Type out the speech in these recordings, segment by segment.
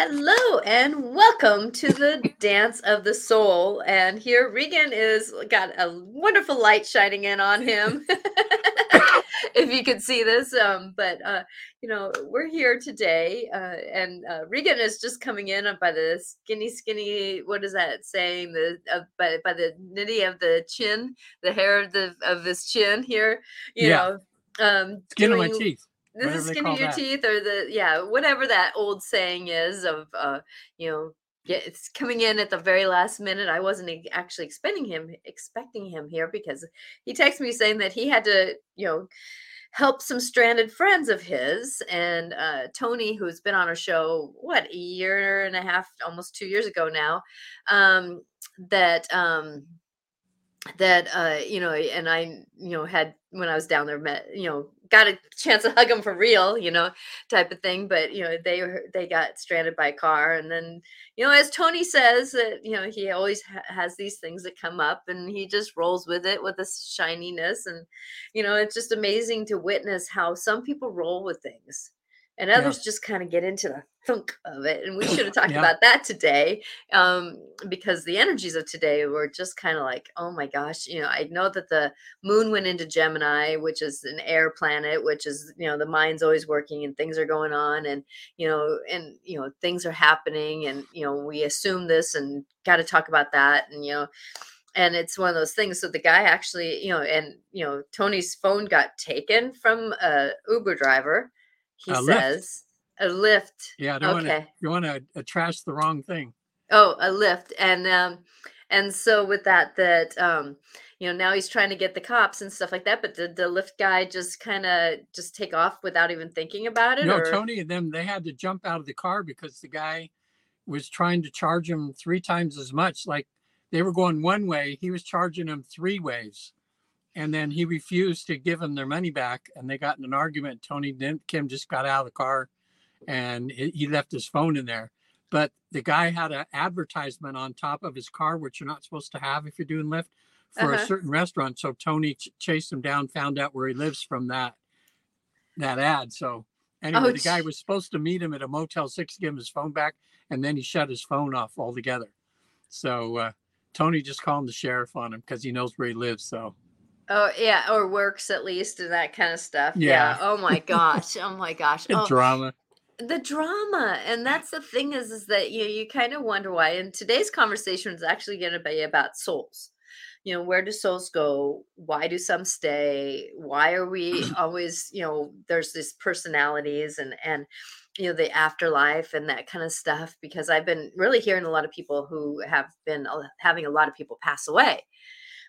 Hello and welcome to the Dance of the Soul. And here Regan is got a wonderful light shining in on him. if you could see this, um, but uh, you know we're here today, uh, and uh, Regan is just coming in by the skinny, skinny. What is that saying? The uh, by by the nitty of the chin, the hair of the of his chin here. You Yeah. know, um, Skin of my teeth. This is skin of your that. teeth or the yeah whatever that old saying is of uh you know yeah, it's coming in at the very last minute i wasn't actually expecting him expecting him here because he texted me saying that he had to you know help some stranded friends of his and uh tony who's been on our show what a year and a half almost two years ago now um that um that uh you know and i you know had when i was down there met you know got a chance to hug him for real you know type of thing but you know they they got stranded by car and then you know as tony says that you know he always ha- has these things that come up and he just rolls with it with a shininess and you know it's just amazing to witness how some people roll with things and Yeah. others just kind of get into the thunk of it and we should have talked Yeah. about that today um because the energies of today were just kind of like oh my gosh you know i know that the moon went into gemini which is an air planet which is you know the mind's always working and things are going on and you know and you know things are happening and you know we assume this and got to talk about that and you know and it's one of those things so the guy actually you know and you know tony's phone got taken from a uber driver he A says a Lyft Yeah, I don't want to. okay You want to uh, trash the wrong thing. Oh, a Lyft. And um and so with that that um you know now he's trying to get the cops and stuff like that, but did the Lyft guy just kind of just take off without even thinking about it? No, or? Tony and them. They had to jump out of the car because the guy was trying to charge him three times as much. Like they were going one way, he was charging them three ways, and then he refused to give them their money back. And they got in an argument. Tony Kim just got out of the car, and he he left his phone in there. But the guy had an advertisement on top of his car, which you're not supposed to have if you're doing Lyft, for Uh-huh. a certain restaurant. So Tony ch- chased him down, found out where he lives from that that ad. So anyway, Oh, the guy was supposed to meet him at a Motel Six, to give him his phone back, and then he shut his phone off altogether. So uh, Tony just called the sheriff on him because he knows where he lives. So Oh yeah, or works at least and that kind of stuff. Yeah. Oh my gosh. Oh my gosh. Oh, drama. the drama and that's the thing is is that you you kind of wonder why and today's conversation is actually going to be about souls you know where do souls go why do some stay why are we always you know there's these personalities and and you know the afterlife and that kind of stuff because i've been really hearing a lot of people who have been uh, having a lot of people pass away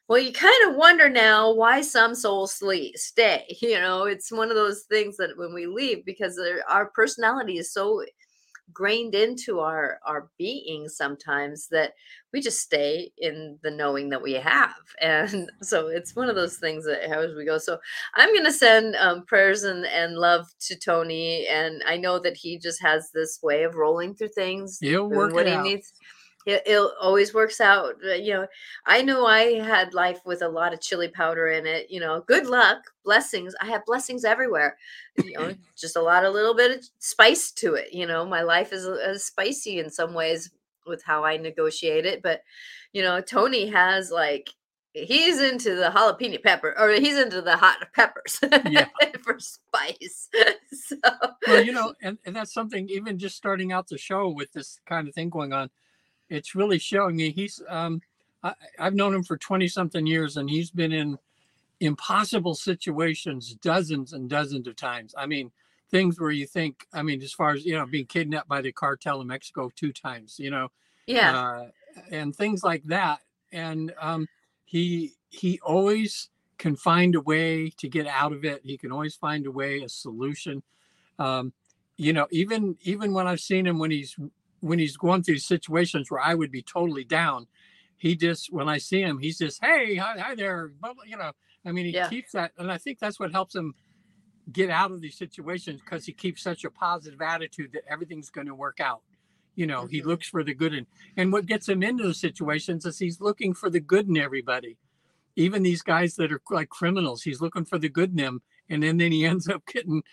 well, you kind of wonder now why some souls sleep, stay. You know, it's one of those things that when we leave, because our personality is so grained into our our being sometimes that we just stay in the knowing that we have and so it's one of those things that how as we go so i'm going to send um, prayers and, and love to tony and i know that he just has this way of rolling through things He'll work what it he out. needs it, it always works out uh, you know i knew i had life with a lot of chili powder in it you know good luck blessings i have blessings everywhere you know just a lot of little bit of spice to it you know my life is, is spicy in some ways with how i negotiate it but you know tony has like he's into the jalapeno pepper or he's into the hot peppers Yeah. for spice so well, you know, and, and that's something even just starting out the show with this kind of thing going on, it's really showing me he's um I, I've known him for 20 something years and he's been in impossible situations dozens and dozens of times. I mean, things where you think, I mean, as far as you know, being kidnapped by the cartel in Mexico two times, you know, yeah uh, and things like that. And um, he he always can find a way to get out of it. He can always find a way, a solution. Um, you know, even even when I've seen him when he's when he's going through situations where I would be totally down, he just when I see him, he's just hey hi, hi there, blah, blah," you know. I mean, he Yeah. keeps that, and I think that's what helps him get out of these situations because he keeps such a positive attitude that everything's going to work out. You know, he Mhm. looks for the good in, and what gets him into those situations is he's looking for the good in everybody, even these guys that are like criminals. He's looking for the good in them, and then then he ends up getting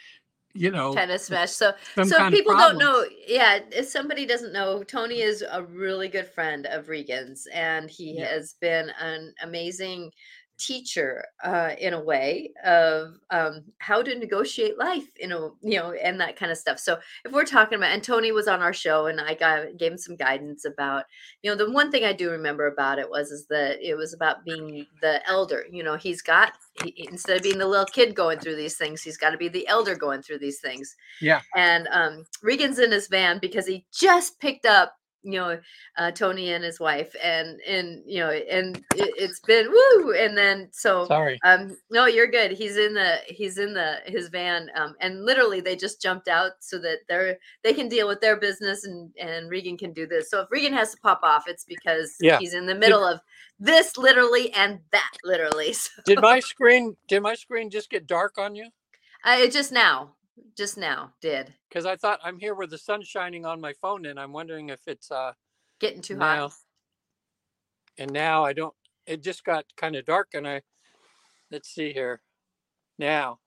you know, tennis smash. So, so people don't know. Yeah, if somebody doesn't know, Tony is a really good friend of Regan's, and he Yeah. has been an amazing teacher uh, in a way of um, how to negotiate life, you know, you know, and that kind of stuff. So, if we're talking about, and Tony was on our show, and I got gave him some guidance about, you know, the one thing I do remember about it was is that it was about being the elder. You know, he's got he, instead of being the little kid going through these things, he's got to be the elder going through these things Yeah. and um, Regan's in his van because he just picked up you know uh, Tony and his wife and and you know and it, it's been woo and then so Sorry. um no you're good he's in the he's in the his van um and literally they just jumped out so that they're they can deal with their business and and Regan can do this so if Regan has to pop off it's because Yeah. he's in the middle of this literally and that literally so Did my screen did my screen just get dark on you? I it just now just now did Because I thought I'm here with the sun shining on my phone, and I'm wondering if it's uh getting too now. hot And now I don't. It just got kind of dark, and I let's see here. Now,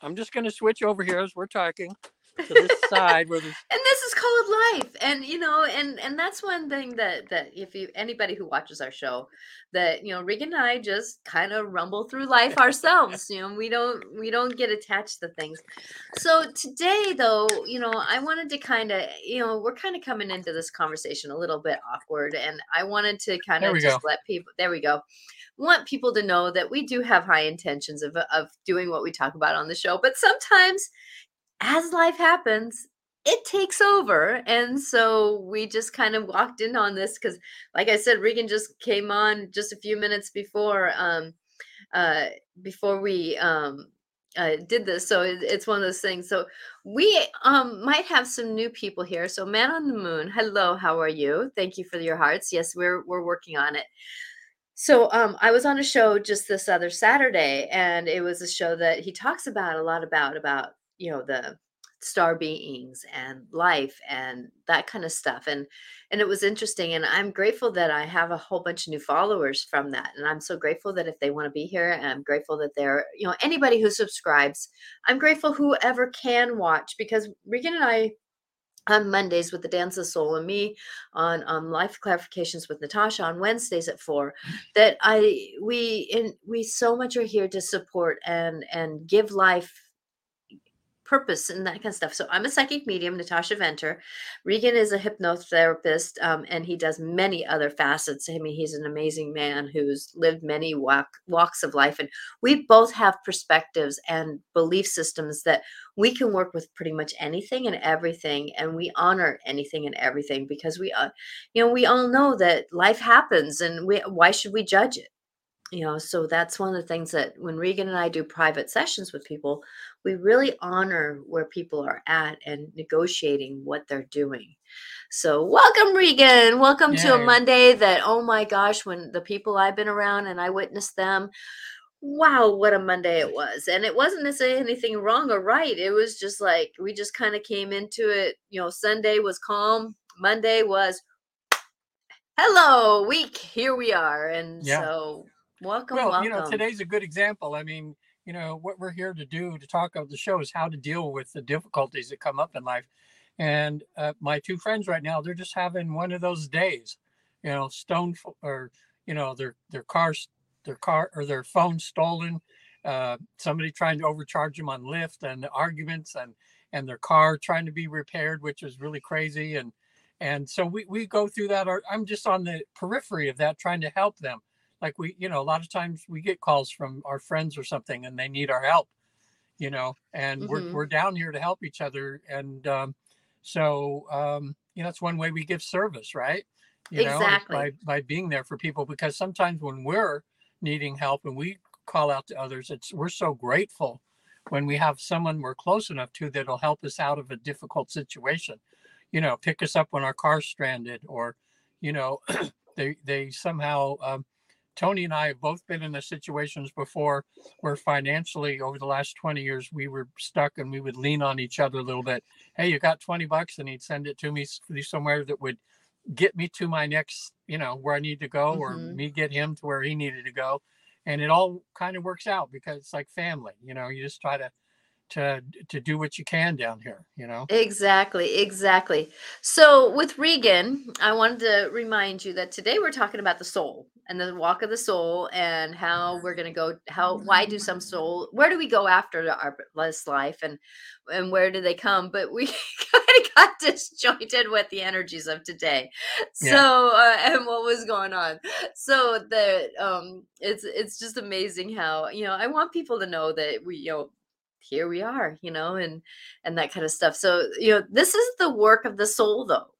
I'm just going to switch over here as we're talking to this side where there's and this is called life and you know and and that's one thing that that if you anybody who watches our show that you know regan and i just kind of rumble through life ourselves you know we don't we don't get attached to things so today though you know i wanted to kind of you know we're kind of coming into this conversation a little bit awkward and i wanted to kind of just go. let people there we go want people to know that we do have high intentions of of doing what we talk about on the show but sometimes as life happens, it takes over. And so we just kind of walked in on this because, like I said, Regan just came on just a few minutes before um, uh, before we um, uh, did this. So it, it's one of those things. So we um, might have some new people here. So Man on the Moon, hello, how are you? Thank you for your hearts. Yes, we're we're working on it. So um, I was on a show just this other Saturday, and it was a show that he talks about a lot about about you know the star beings and life and that kind of stuff and and it was interesting and i'm grateful that i have a whole bunch of new followers from that and i'm so grateful that if they want to be here and i'm grateful that they're you know anybody who subscribes i'm grateful whoever can watch because regan and i on Mondays with the Dance of Soul and me on um, Life Clarifications with Natasha on Wednesdays at four. That I we in we so much are here to support and and give life purpose and that kind of stuff. So I'm a psychic medium, Natasha Venter. Regan is a hypnotherapist, um, and he does many other facets. I mean, he's an amazing man who's lived many walk, walks of life, and we both have perspectives and belief systems that we can work with pretty much anything and everything, and we honor anything and everything because we, uh, you know, we all know that life happens, and we why should we judge it? You know so that's one of the things that when regan and i do private sessions with people we really honor where people are at and negotiating what they're doing. So welcome regan. Welcome to a monday that oh my gosh when the people i've been around and i witnessed them wow what a monday it was. And it wasn't necessarily anything wrong or right. It was just like we just kind of came into it you know sunday was calm monday was hello week here we are. And Yeah. so welcome well, welcome you know, today's a good example. I mean, you know, what we're here to do to talk about the show is how to deal with the difficulties that come up in life. And uh, my two friends right now, they're just having one of those days, you know, stone or you know, their their cars, their car or their phone stolen, uh, somebody trying to overcharge them on Lyft, and the arguments, and and their car trying to be repaired, which is really crazy. And and so we we go through that. Or I'm just on the periphery of that, trying to help them like we you know a lot of times we get calls from our friends or something and they need our help you know and Mhm. we're, we're down here to help each other and um, so um, you know that's one way we give service right you know Exactly. by by being there for people because sometimes when we're needing help and we call out to others it's we're so grateful when we have someone we're close enough to that'll help us out of a difficult situation you know pick us up when our car's stranded or you know they they somehow um, Tony and I have both been in the situations before where financially over the last 20 years we were stuck and we would lean on each other a little bit. Hey, you got 20 bucks and he'd send it to me somewhere that would get me to my next, you know, where I need to go or Mhm. me get him to where he needed to go. And it all kind of works out because it's like family, you know, you just try to to to do what you can down here you know Exactly, exactly. So with Regan, I wanted to remind you that today we're talking about the soul and the walk of the soul and how we're going to go how why do some soul where do we go after our last life and and where do they come? But we kind of got disjointed with the energies of today. So yeah. uh, and what was going on. So the um it's it's just amazing how you know i want people to know that we you know here we are you know and and that kind of stuff. So you know this is the work of the soul though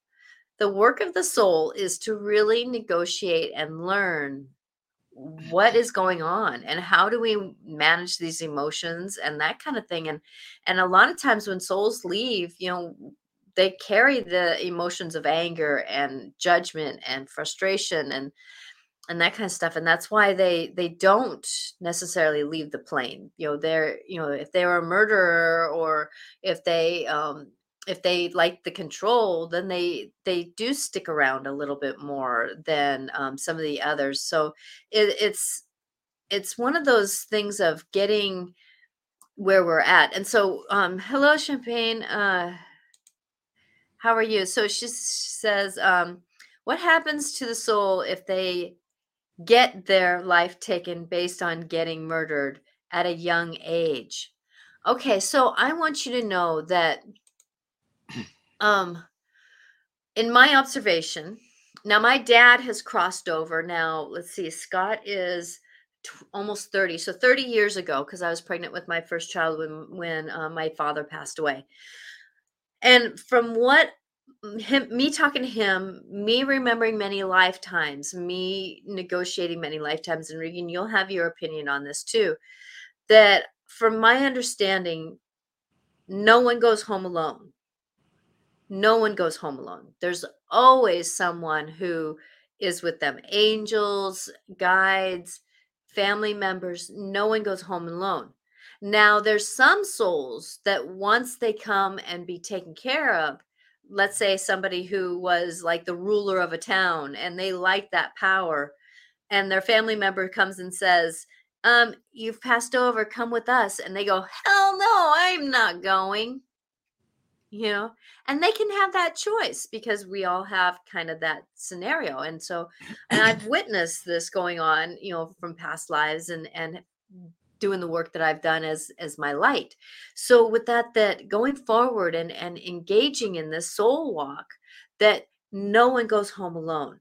the work of the soul is to really negotiate and learn what is going on and how do we manage these emotions and that kind of thing and and a lot of times when souls leave you know they carry the emotions of anger and judgment and frustration and and that kind of stuff and that's why they they don't necessarily leave the plane. You know they're you know if they were a murderer or if they um if they like the control then they they do stick around a little bit more than um, some of the others. So it, it's it's one of those things of getting where we're at. And so um hello champagne uh how are you? So she says um what happens to the soul if they get their life taken based on getting murdered at a young age. Okay, so I want you to know that um in my observation, now my dad has crossed over now, let's see, Scott is tw- almost 30. So 30 years ago because I was pregnant with my first child when when uh, my father passed away. And from what him me talking to him, me remembering many lifetimes, me negotiating many lifetimes, and Regan, you'll have your opinion on this too. That from my understanding, no one goes home alone. No one goes home alone. There's always someone who is with them. Angels, guides, family members, no one goes home alone. Now, there's some souls that once they come and be taken care of, let's say somebody who was like the ruler of a town and they like that power, and their family member comes and says, um, you've passed over, come with us. And they go, hell no, I'm not going you know and they can have that choice because we all have kind of that scenario and so and i've witnessed this going on you know from past lives and and doing the work that i've done as as my light. So with that that going forward and and engaging in this soul walk that no one goes home alone.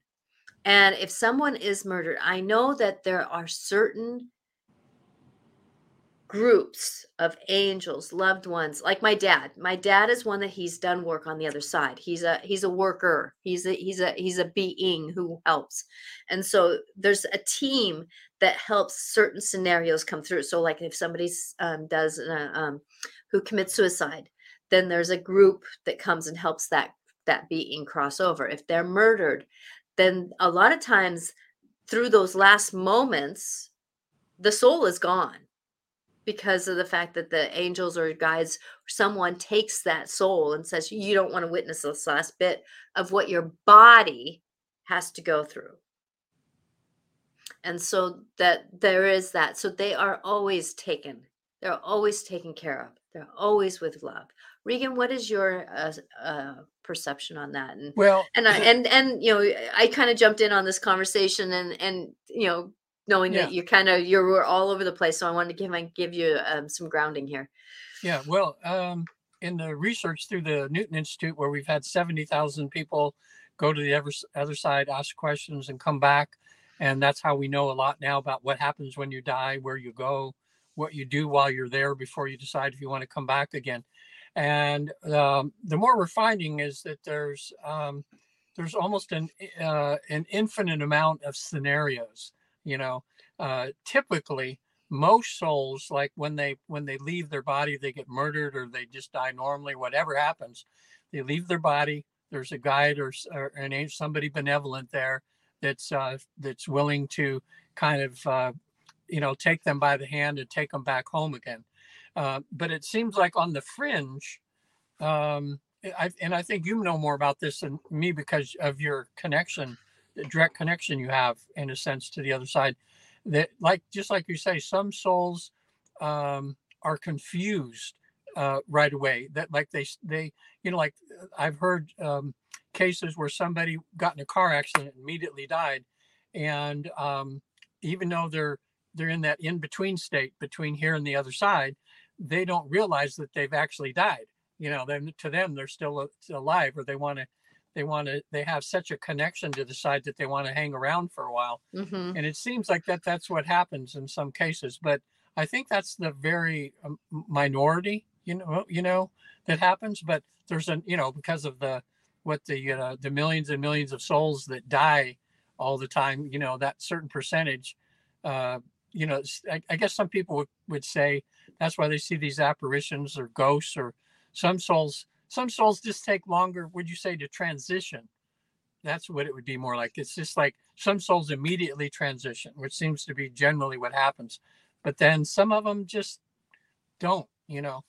And if someone is murdered i know that there are certain groups of angels loved ones like my dad. My dad is one that he's done work on the other side. He's a he's a worker. He's a he's a he's a being who helps. And so there's a team that helps certain scenarios come through. So like if somebody um, does uh, um, who commits suicide then there's a group that comes and helps that that being cross over. If they're murdered then a lot of times through those last moments the soul is gone because of the fact that the angels or guides someone takes that soul and says you don't want to witness this last bit of what your body has to go through. And so that there is that. So they are always taken. They're always taken care of. They're always with love. Regan what is your uh, uh, perception on that? And well and I, and and you know i kind of jumped in on this conversation and and you know knowing yeah. that you kind of you're all over the place so i wanted to give I give you um, some grounding here. Yeah well um in the research through the newton institute where we've had 70000 people go to the other, other side ask questions and come back and that's how we know a lot now about what happens when you die where you go what you do while you're there before you decide if you want to come back again. And um, the more we're finding is that there's um, there's almost an uh, an infinite amount of scenarios you know uh, typically most souls like when they when they leave their body they get murdered or they just die normally whatever happens they leave their body there's a guide or, or an angel somebody benevolent there that's uh, that's willing to kind of uh, you know take them by the hand and take them back home again. Uh, but it seems like on the fringe um, I, and i think you know more about this than me because of your connection direct connection you have in a sense to the other side that like just like you say some souls um, are confused uh, right away. That like they they you know like uh, I've heard um, cases where somebody got in a car accident immediately died, and um, even though they're they're in that in between state between here and the other side, they don't realize that they've actually died. You know, then to them they're still alive, or they want to they want to they have such a connection to the decide that they want to hang around for a while mm-hmm. and it seems like that that's what happens in some cases but i think that's the very um, minority you know you know that happens but there's a you know because of the what the uh, the millions and millions of souls that die all the time you know that certain percentage uh you know I, I guess some people would, would say that's why they see these apparitions or ghosts or some souls some souls just take longer would you say to transition? That's what it would be more like. It's just like some souls immediately transition which seems to be generally what happens but then some of them just don't you know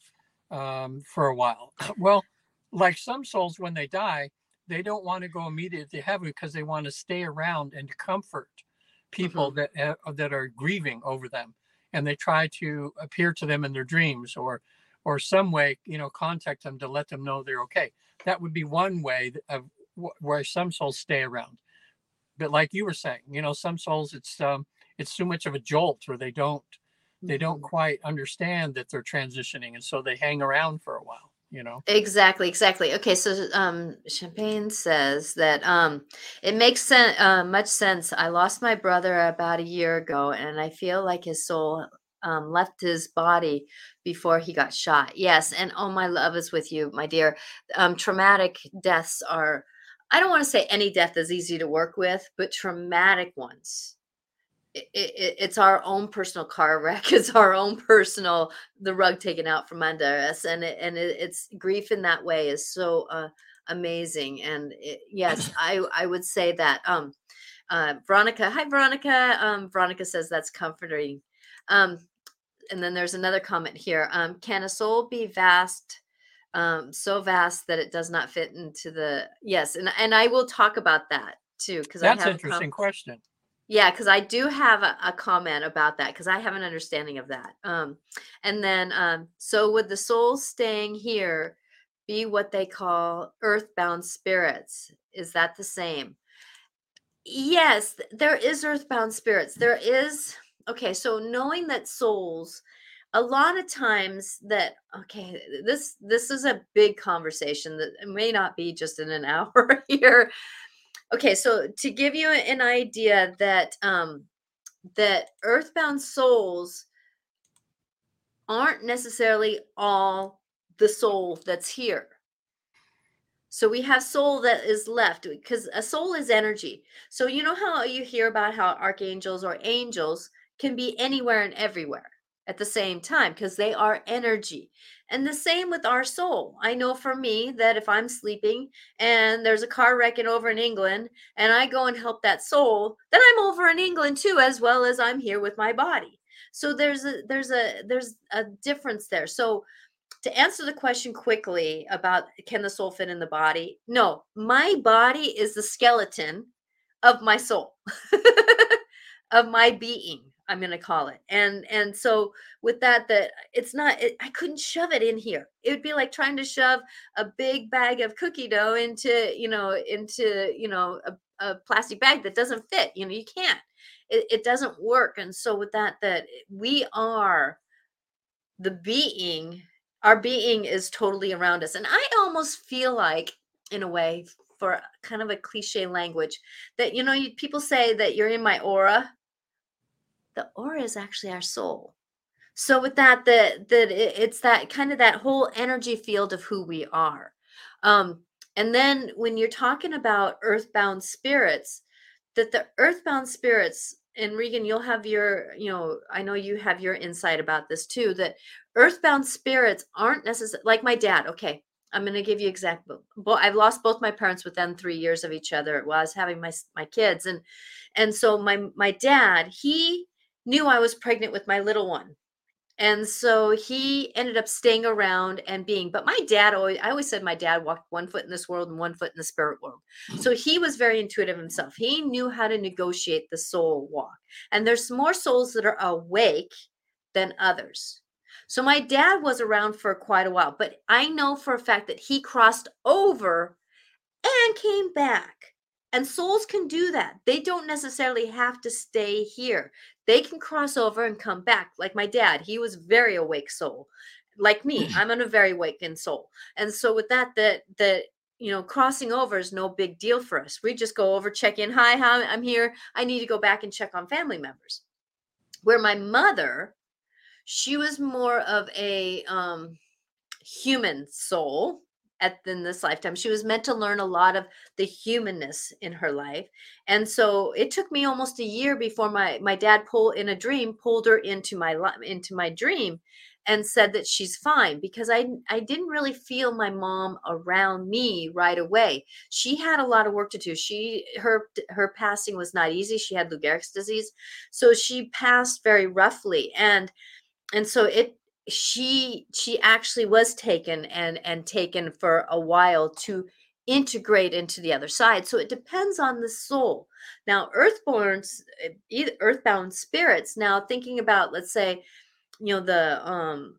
um, for a while. Well like some souls when they die they don't want to go immediately to heaven because they want to stay around and comfort people mm-hmm. that uh, that are grieving over them and they try to appear to them in their dreams or or some way, you know, contact them to let them know they're okay. That would be one way of where some souls stay around. But like you were saying, you know, some souls it's um it's too much of a jolt or they don't they don't mm-hmm. quite understand that they're transitioning and so they hang around for a while you know exactly exactly okay so um champagne says that um it makes sense uh, much sense i lost my brother about a year ago and i feel like his soul um, left his body before he got shot. Yes, and oh, my love is with you, my dear. Um, traumatic deaths are, I don't want to say any death is easy to work with, but traumatic ones. It, it, it's our own personal car wreck. It's our own personal the rug taken out from under us, and it, and it's grief in that way is so uh, amazing. And yes, I I would say that. Um, uh, Veronica, hi Veronica. Um, Veronica says that's comforting. Um, and then there's another comment here. Um, can a soul be vast, um, so vast that it does not fit into the yes? And and I will talk about that too because that's an interesting com- question. Yeah, because I do have a, a comment about that because I have an understanding of that. Um, and then um, so would the souls staying here be what they call earthbound spirits? Is that the same? Yes, there is earthbound spirits. There is okay so knowing that souls a lot of times that okay this this is a big conversation that may not be just in an hour here. Okay so to give you an idea that um that earthbound souls aren't necessarily all the soul that's here. So we have soul that is left because a soul is energy. So you know how you hear about how archangels or angels can be anywhere and everywhere at the same time because they are energy. And the same with our soul. I know for me that if I'm sleeping and there's a car wrecking over in England and I go and help that soul, then I'm over in England too as well as I'm here with my body. So there's a there's a there's a difference there. So to answer the question quickly about can the soul fit in the body? No, my body is the skeleton of my soul. of my being I'm going to call it. And and so with that that it's not it, I couldn't shove it in here. It would be like trying to shove a big bag of cookie dough into, you know, into, you know, a, a plastic bag that doesn't fit. You know, you can't. It, it doesn't work. And so with that that we are the being our being is totally around us. And I almost feel like in a way for kind of a cliche language that you know you, people say that you're in my aura the aura is actually our soul. So with that the that it's that kind of that whole energy field of who we are. Um and then when you're talking about earthbound spirits that the earthbound spirits and regan you'll have your you know i know you have your insight about this too that earthbound spirits aren't necessarily like my dad okay i'm going to give you example but i've lost both my parents within three years of each other while i was having my my kids and and so my my dad he knew I was pregnant with my little one. And so he ended up staying around and being, but my dad always, I always said my dad walked one foot in this world and one foot in the spirit world. So hmm. he was very intuitive himself. He knew how to negotiate the soul walk. And there's more souls that are awake than others. So my dad was around for quite a while, but I know for a fact that he crossed over and came back. And souls can do that. They don't necessarily have to stay here. They can cross over and come back. Like my dad, he was very awake soul. Like me, I'm on a very awakened soul. And so with that, that that you know, crossing over is no big deal for us. We just go over, check in. Hi, hi, I'm here. I need to go back and check on family members. Where my mother, she was more of a um, human soul at in this lifetime. She was meant to learn a lot of the humanness in her life. And so it took me almost a year before my my dad pulled in a dream pulled her into my into my dream and said that she's fine because I I didn't really feel my mom around me right away. She had a lot of work to do. She her her passing was not easy. She had Lou Gehrig's disease. So she passed very roughly and and so it she she actually was taken and and taken for a while to integrate into the other side so it depends on the soul. Now earthborns eh, earthbound spirits now thinking about let's say you know the um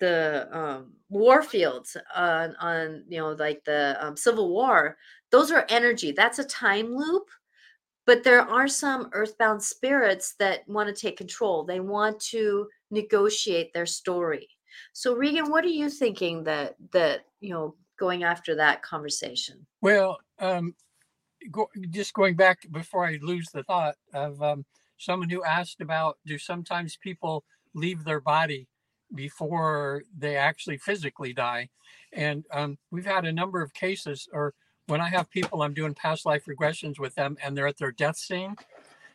the um war fields on on you know like the um, civil war those are energy that's a time loop but there are some earthbound spirits that want to take control they want to negotiate their story. So Regan, what are you thinking that that you know going after that conversation? Well, um, go, just going back before I lose the thought of um, someone who asked about do sometimes people leave their body before they actually physically die, and um, we've had a number of cases or when I have people I'm doing past life regressions with them and they're at their death scene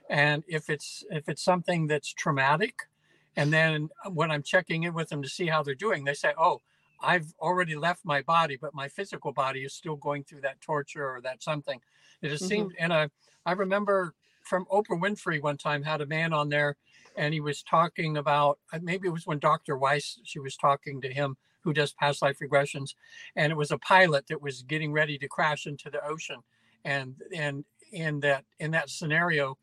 and if it's if it's something that's traumatic and then when I'm checking in with them to see how they're doing, they say, oh, I've already left my body, but my physical body is still going through that torture or that something. It just mm-hmm. seemed, and I, I remember from Oprah Winfrey one time had a man on there and he was talking about, uh, maybe it was when Dr. Weiss, she was talking to him who does past life regressions. And it was a pilot that was getting ready to crash into the ocean. And, and in that, in that scenario,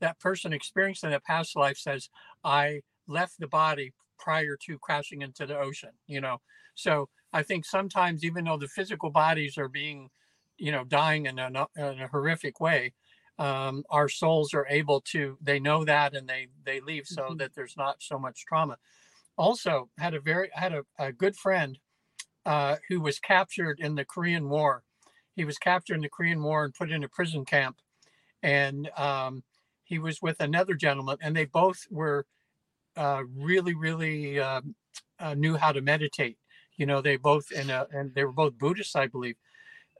that person experiencing that past life says, I left the body prior to crashing into the ocean you know? So i think sometimes even though the physical bodies are being you know dying in a, in a horrific way um, our souls are able to they know that and they they leave so mm-hmm. that there's not so much trauma. Also had a very had a, a good friend uh, who was captured in the korean war. He was captured in the korean war and put in a prison camp. And um, he was with another gentleman and they both were uh, really, really uh, uh, knew how to meditate. You know, they both and and they were both Buddhists, I believe.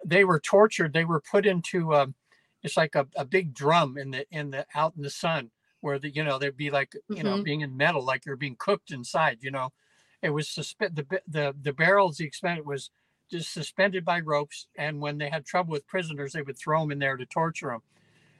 They were tortured. They were put into um, it's like a, a big drum in the in the out in the sun where the you know they'd be like you mm-hmm. know being in metal like you're being cooked inside. You know, it was suspend the the the barrels the extent was just suspended by ropes, and when they had trouble with prisoners, they would throw them in there to torture them.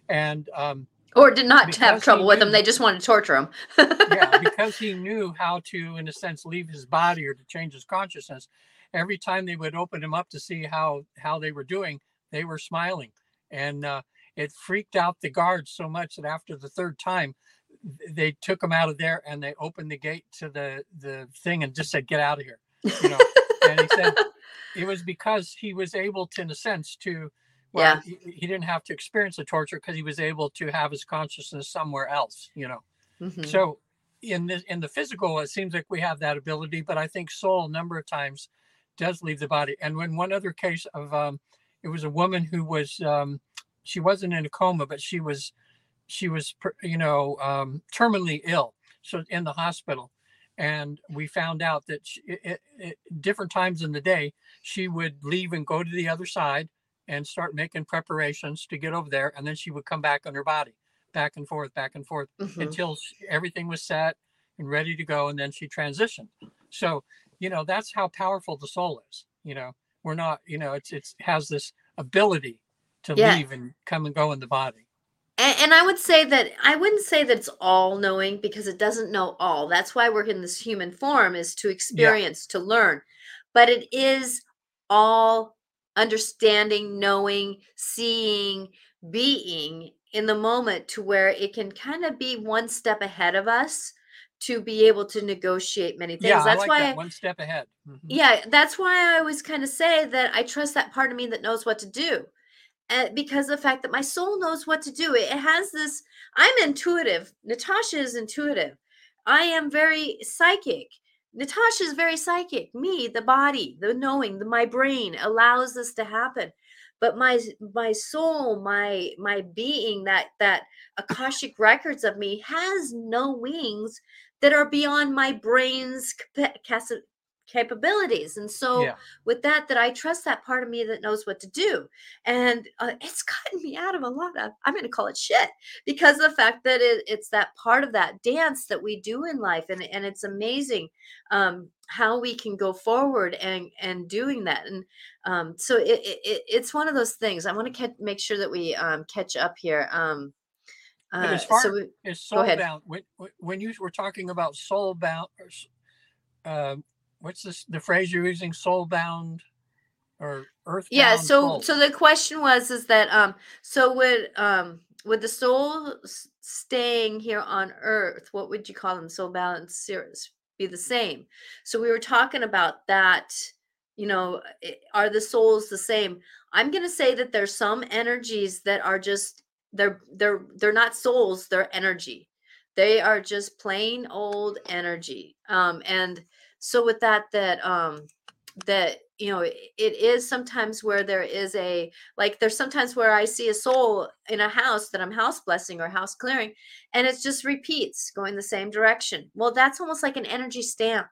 And um, or did not because have trouble with knew, them. They just wanted to torture him. yeah, because he knew how to, in a sense, leave his body or to change his consciousness. Every time they would open him up to see how how they were doing, they were smiling, and uh, it freaked out the guards so much that after the third time, they took him out of there and they opened the gate to the the thing and just said, "Get out of here," you know. and he said it was because he was able to, in a sense, to well, yeah. he, he, didn't have to experience the torture because he was able to have his consciousness somewhere else, you know. Mm-hmm. So in the in the physical, it seems like we have that ability, but I think soul a number of times does leave the body. And when one other case of um, it was a woman who was um, she wasn't in a coma, but she was she was you know um, terminally ill, so in the hospital. And we found out that she, it, it, different times in the day, she would leave and go to the other side and start making preparations to get over there. And then she would come back on her body, back and forth, back and forth mm-hmm. until she, everything was set and ready to go. And then she transitioned. So, you know, that's how powerful the soul is. You know, we're not, you know, it's, it's has this ability to yeah. leave and come and go in the body. And, and, I would say that I wouldn't say that it's all knowing because it doesn't know all. That's why we're in this human form is to experience, yeah. to learn. But it is all understanding, knowing, seeing, being in the moment to where it can kind of be one step ahead of us to be able to negotiate many things. Yeah, that's like why that. I, One step ahead. Mhm. yeah, that's why I always kind of say that I trust that part of me that knows what to do. Uh, because of the fact that my soul knows what to do. It has this, I'm intuitive. Natasha is intuitive. I am very psychic. Natasha is very psychic. Me, the body, the knowing, the my brain allows this to happen. But my my soul, my my being, that that akashic records of me has no wings that are beyond my brain's capabilities and so Yeah. with that that i trust that part of me that knows what to do. And uh, it's gotten me out of a lot of i'm going to call it shit because of the fact that it, it's that part of that dance that we do in life and, and it's amazing um, how we can go forward and and doing that. And um, so it, it, it- it's one of those things i want to ca- make sure that we um, catch up here um, uh, as far so we, Is soul bound when when- when you were talking about soul bound or uh, what's this the phrase you're using soul bound or earth yeah so soul? so the question was is that um so would um would the soul staying here on earth what would you call them soul balance series be the same? So we were talking about that you know are the souls the same? I'm going to say that there's some energies that are just they're they're they're not souls they're energy. They are just plain old energy. Um and so with that that um that you know it, is sometimes where there is a like there's sometimes where i see a soul in a house that i'm house blessing or house clearing and it just repeats going the same direction. Well that's almost like an energy stamp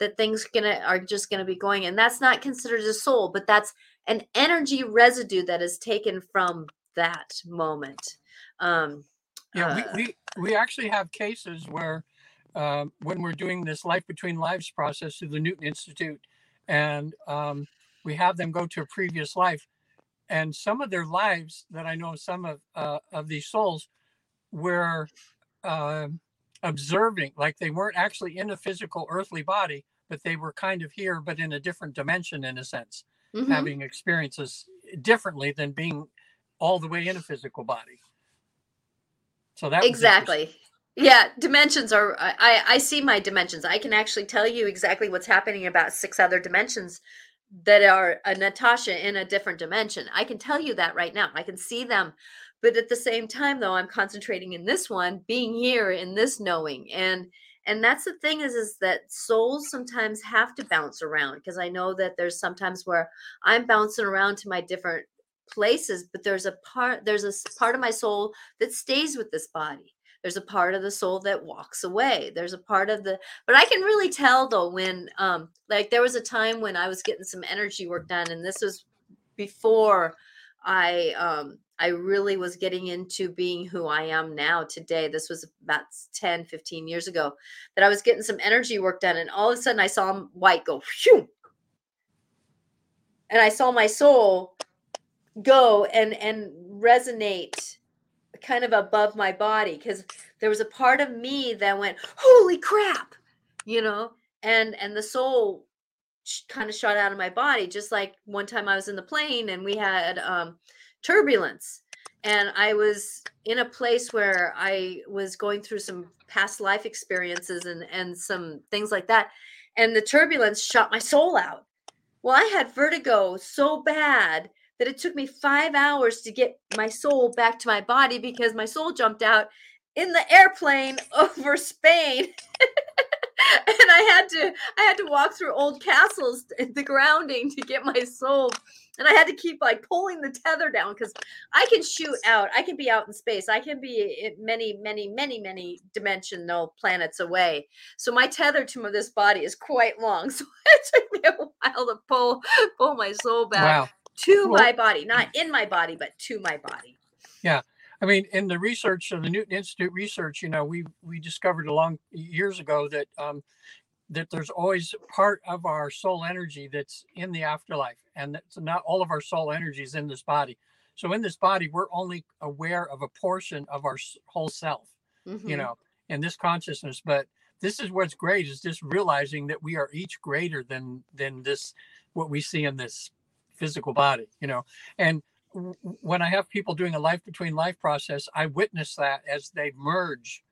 that things gonna are just gonna be going and that's not considered a soul but that's an energy residue that is taken from that moment. Um Yeah, uh, we, we we actually have cases where um, when we're doing this life between lives process through the Newton Institute, and um, we have them go to a previous life, and some of their lives that I know some of uh, of these souls were um observing, like they weren't actually in a physical earthly body, but they were kind of here, but in a different dimension in a sense, mhm. having experiences differently than being all the way in a physical body. So that was exactly yeah dimensions are I, I see my dimensions. I can actually tell you exactly what's happening about six other dimensions that are a natasha in a different dimension. I can tell you that right now. I can see them. But at the same time though i'm concentrating in this one being here in this knowing. And and that's the thing is is that souls sometimes have to bounce around because i know that there's sometimes where i'm bouncing around to my different places but there's a part there's a part of my soul that stays with this body there's a part of the soul that walks away there's a part of the but i can really tell though when um like there was a time when i was getting some energy work done and this was before i um i really was getting into being who i am now today. This was about 10 15 years ago that i was getting some energy work done and all of a sudden i saw white go phew! And i saw my soul go and and resonate kind of above my body because there was a part of me that went holy crap you know? And and the soul kind of shot out of my body just like one time i was in the plane and we had um turbulence. And i was in a place where i was going through some past life experiences and and some things like that and the turbulence shot my soul out. Well i had vertigo so bad that it took me five hours to get my soul back to my body because my soul jumped out in the airplane over Spain. and I had to I had to walk through old castles the grounding to get my soul. And I had to keep like pulling the tether down because I can shoot out. I can be out in space. I can be in many, many, many, many dimensional planets away. So my tether to this body is quite long. So it took me a while to pull pull my soul back Wow. To Well- my body, not in my body, but to my body. Yeah. I mean, in the research of the Newton Institute research, you know, we we discovered a long years ago that um, that there's always part of our soul energy that's in the afterlife, and that's not all of our soul energy is in this body. So in this body, we're only aware of a portion of our whole self, you Mhm. know, in this consciousness. But this is what's great is just realizing that we are each greater than than this what we see in this physical body, you know, and w- when I have people doing a life between life process, I witness that as they merge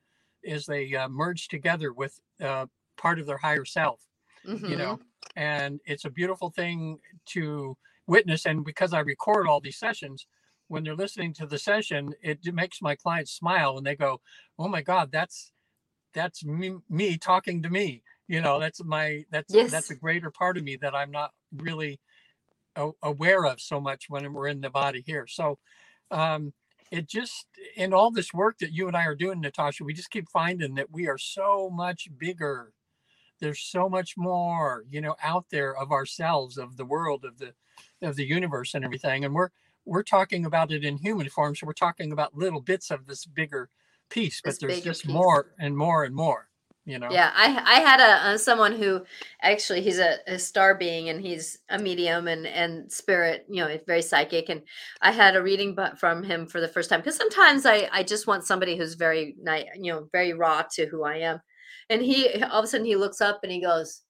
as they uh, merge together with uh, part of their higher self Mhm. you know? And it's a beautiful thing to witness and because i record all these sessions when they're listening to the session it makes my clients smile when they go oh my god that's that's me, me talking to me you know? That's my that's that's a greater part of me that i'm not really aware of so much when we're in the body here. So um it just in all this work that you and i are doing natasha we just keep finding that we are so much bigger. There's so much more you know out there of ourselves of the world of the of the universe and everything. And we're we're talking about it in human form so we're talking about little bits of this bigger piece but This there's just piece. more and more and more you know Yeah, I I had a uh, someone who actually he's a, a star being and he's a medium and and spirit, you know, very psychic. And I had a reading but from him for the first time because sometimes I I just want somebody who's very you know, very raw to who I am. And he all of a sudden he looks up and he goes,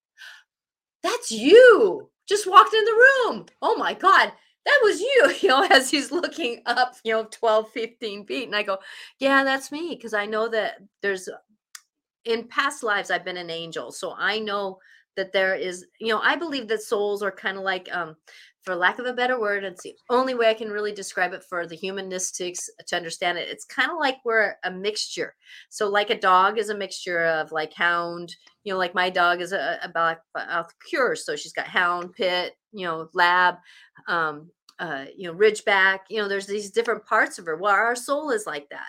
"That's you! Just walked in the room. Oh my god." That was you, you know, as he's looking up, you know, 12, 15 feet. And I go, yeah, that's me. Because I know that there's in past lives I've been an angel. So I know that there is, you know, I believe that souls are kind of like um for lack of a better word, it's the only way I can really describe it for the humanistics to understand it. It's kind of like we're a mixture. So like a dog is a mixture of like hound, you know, like my dog is a, a black mouth cur. So she's got hound, pit, you know, lab, um, uh, you know, ridgeback, you know, there's these different parts of her. Well, our soul is like that.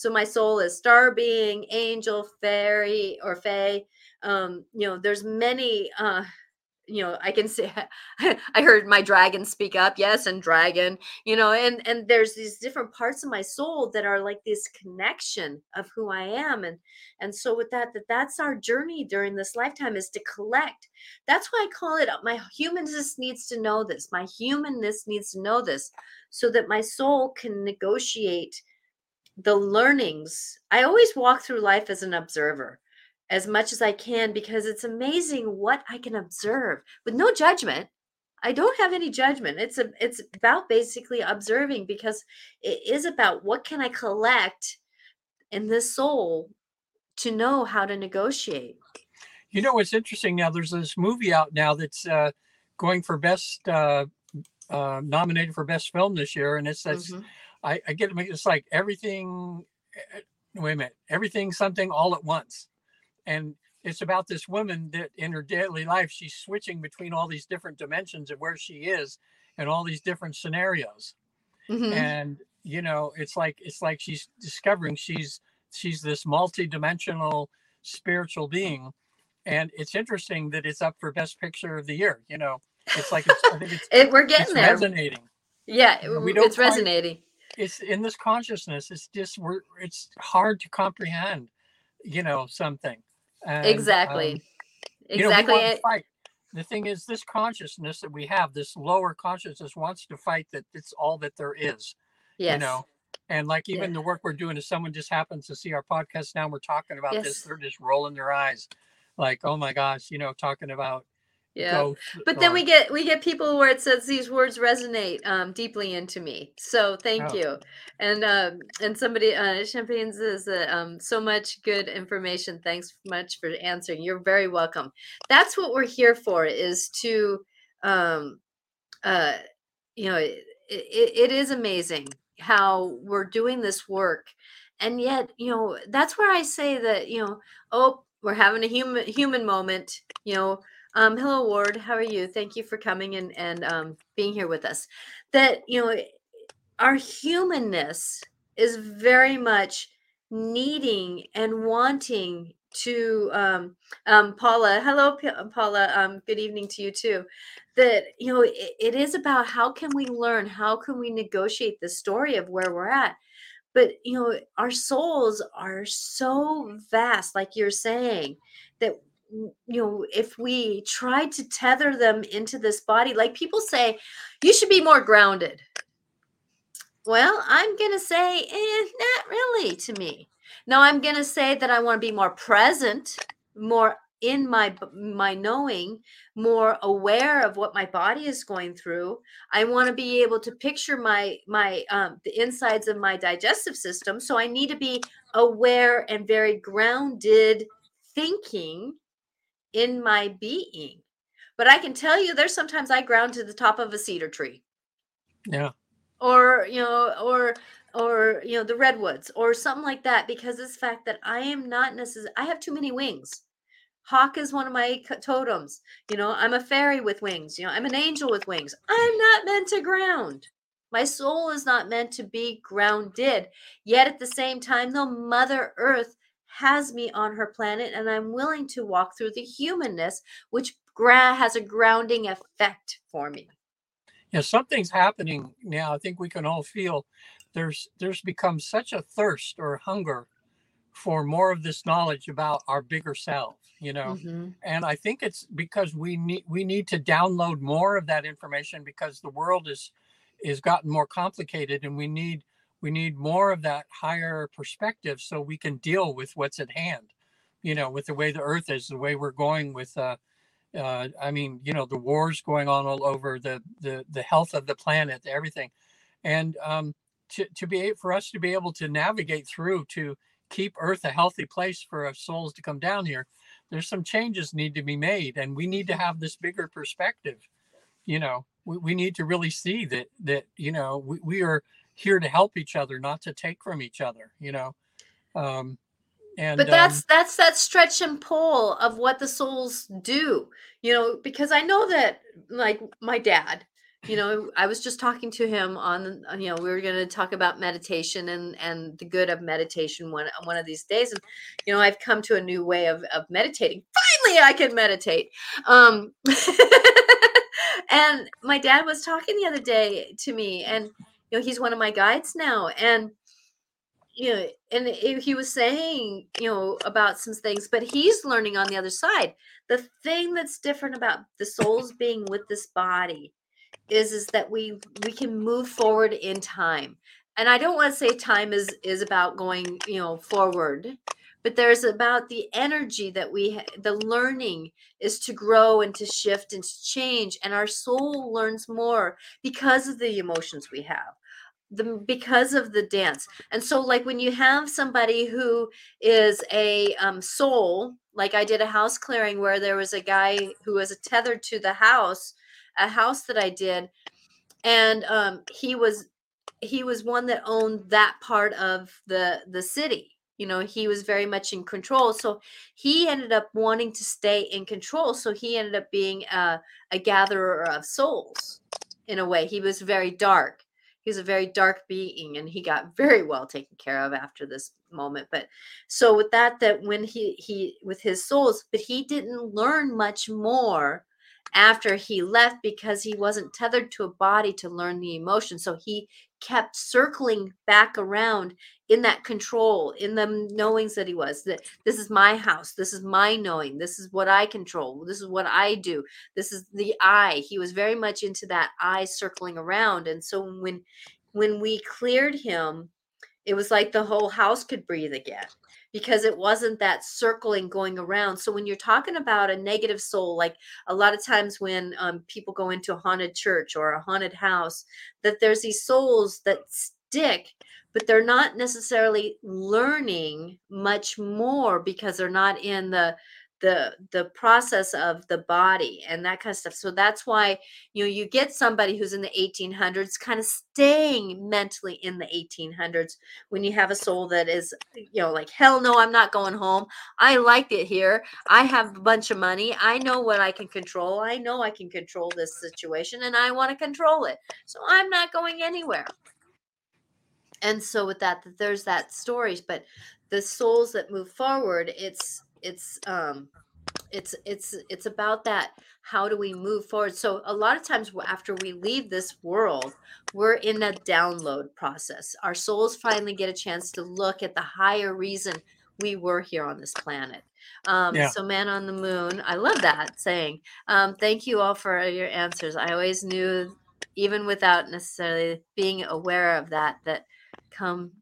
So my soul is star being, angel, fairy, or fae. Um, you know, there's many. Uh, you know, I can say I heard my dragon speak up. Yes, and dragon. You know, and and there's these different parts of my soul that are like this connection of who I am, and and so with that, that that's our journey during this lifetime is to collect. That's why I call it. My humanness needs to know this. My humanness needs to know this, so that my soul can negotiate the learnings. I always walk through life as an observer as much as I can because it's amazing what I can observe with no judgment. I don't have any judgment. It's a it's about basically observing because it is about what can I collect in this soul to know how to negotiate. you know what's interesting now there's this movie out now that's uh going for best uh uh nominated for best film this year and it's that's Mhm. I, I get it. It's like everything. eh, Wait a minute. Everything, something, all at once, and it's about this woman that in her daily life she's switching between all these different dimensions of where she is and all these different scenarios. Mhm. And you know, it's like it's like she's discovering she's she's this multi-dimensional spiritual being, and it's interesting that it's up for best picture of the year. You know, it's like it's, I think it's It, we're it's getting there. resonating Yeah, we don't it's quite- resonating. It's in this consciousness it's just we're it's hard to comprehend you know something And, Exactly. um, you know, exactly. want to fight the thing is this consciousness that we have this lower consciousness wants to fight that it's all that there is yes. you know and like even Yeah. the work we're doing if someone just happens to see our podcast now we're talking about this they're just rolling their eyes like oh my gosh you know talking about Yeah. ghosts But then we get we get people where it says these words resonate um, deeply into me. So thank Oh. you. And um, and somebody uh, Champagne says uh, um, so much good information. Thanks much for answering. You're very welcome. That's what we're here for. Is to um, uh, you know it, it, it is amazing how we're doing this work and yet you know that's where i say that you know oh we're having a human human moment you know um hello ward. How are you? Thank you for coming and and um being here with us. That you know our humanness is very much needing and wanting to um um paula hello P- paula um good evening to you too. That you know it, it is about how can we learn? How can we negotiate the story of where we're at? But you know our souls are so vast like you're saying that you know if we try to tether them into this body like people say you should be more grounded. Well i'm gonna say eh, not really to me. Now i'm gonna say that i want to be more present more in my my knowing more aware of what my body is going through. I want to be able to picture my my um, the insides of my digestive system so i need to be aware and very grounded thinking in my being but i can tell you there's sometimes i ground to the top of a cedar tree. Yeah. Or you know or or you know the redwoods or something like that because this fact that i am not necessarily i have too many wings. Hawk is one of my totems you know i'm a fairy with wings you know i'm an angel with wings. I'm not meant to ground. My soul is not meant to be grounded. Yet at the same time though mother earth has me on her planet and i'm willing to walk through the humanness which gra- has a grounding effect for me. Yeah something's happening now. I think we can all feel there's there's become such a thirst or hunger for more of this knowledge about our bigger self you know? Mm-hmm. and i think it's because we need we need to download more of that information because the world is is gotten more complicated and we need we need more of that higher perspective so we can deal with what's at hand you know with the way the earth is the way we're going with uh uh, I mean, you know, the wars going on all over, the the the health of the planet, everything, and um, to, to be for us to be able to navigate through to keep earth a healthy place for our souls to come down here there's some changes need to be made and we need to have this bigger perspective. You know we, we need to really see that that you know we, we are here to help each other not to take from each other you know? Um and but that's um, that's that stretch and pull of what the souls do you know because i know that like my dad you know i was just talking to him on you know we were going to talk about meditation and and the good of meditation one one of these days and you know i've come to a new way of of meditating. Finally i can meditate. Um and my dad was talking the other day to me and you know he's one of my guides now and you know and he was saying you know about some things but he's learning on the other side. The thing that's different about the souls being with this body is is that we we can move forward in time. And i don't want to say time is is about going you know forward but there's about the energy that we the learning is to grow and to shift and to change and our soul learns more because of the emotions we have the because of the dance and so like when you have somebody who is a um, soul like i did a house clearing where there was a guy who was tethered to the house a house that I did, and um, he was he was one that owned that part of the the city. You know, he was very much in control. So he ended up wanting to stay in control. So he ended up being a, a gatherer of souls in a way. He was very dark. He's a very dark being and he got very well taken care of after this moment but so with that that when he he with his souls but he didn't learn much more after he left because he wasn't tethered to a body to learn the emotion. So he kept circling back around in that control, in the knowings that he was that this is my house, this is my knowing, this is what I control, this is what I do, this is the I. He was very much into that I circling around. And so when when we cleared him, it was like the whole house could breathe again because it wasn't that circling going around. So when you're talking about a negative soul, like a lot of times when um, people go into a haunted church or a haunted house, that there's these souls that stick, but they're not necessarily learning much more because they're not in the the the process of the body and that kind of stuff. So that's why you know you get somebody who's in the 1800s kind of staying mentally in the 1800s when you have a soul that is you know like hell no i'm not going home. I liked it here. I have a bunch of money. I know what i can control. I know i can control this situation and i want to control it. So i'm not going anywhere. And so with that there's that stories but the souls that move forward it's it's um it's it's it's about that how do we move forward? So a lot of times after we leave this world we're in a download process. Our souls finally get a chance to look at the higher reason we were here on this planet. Um, yeah. so man on the moon i love that saying. Um, thank you all for your answers. I always knew even without necessarily being aware of that that come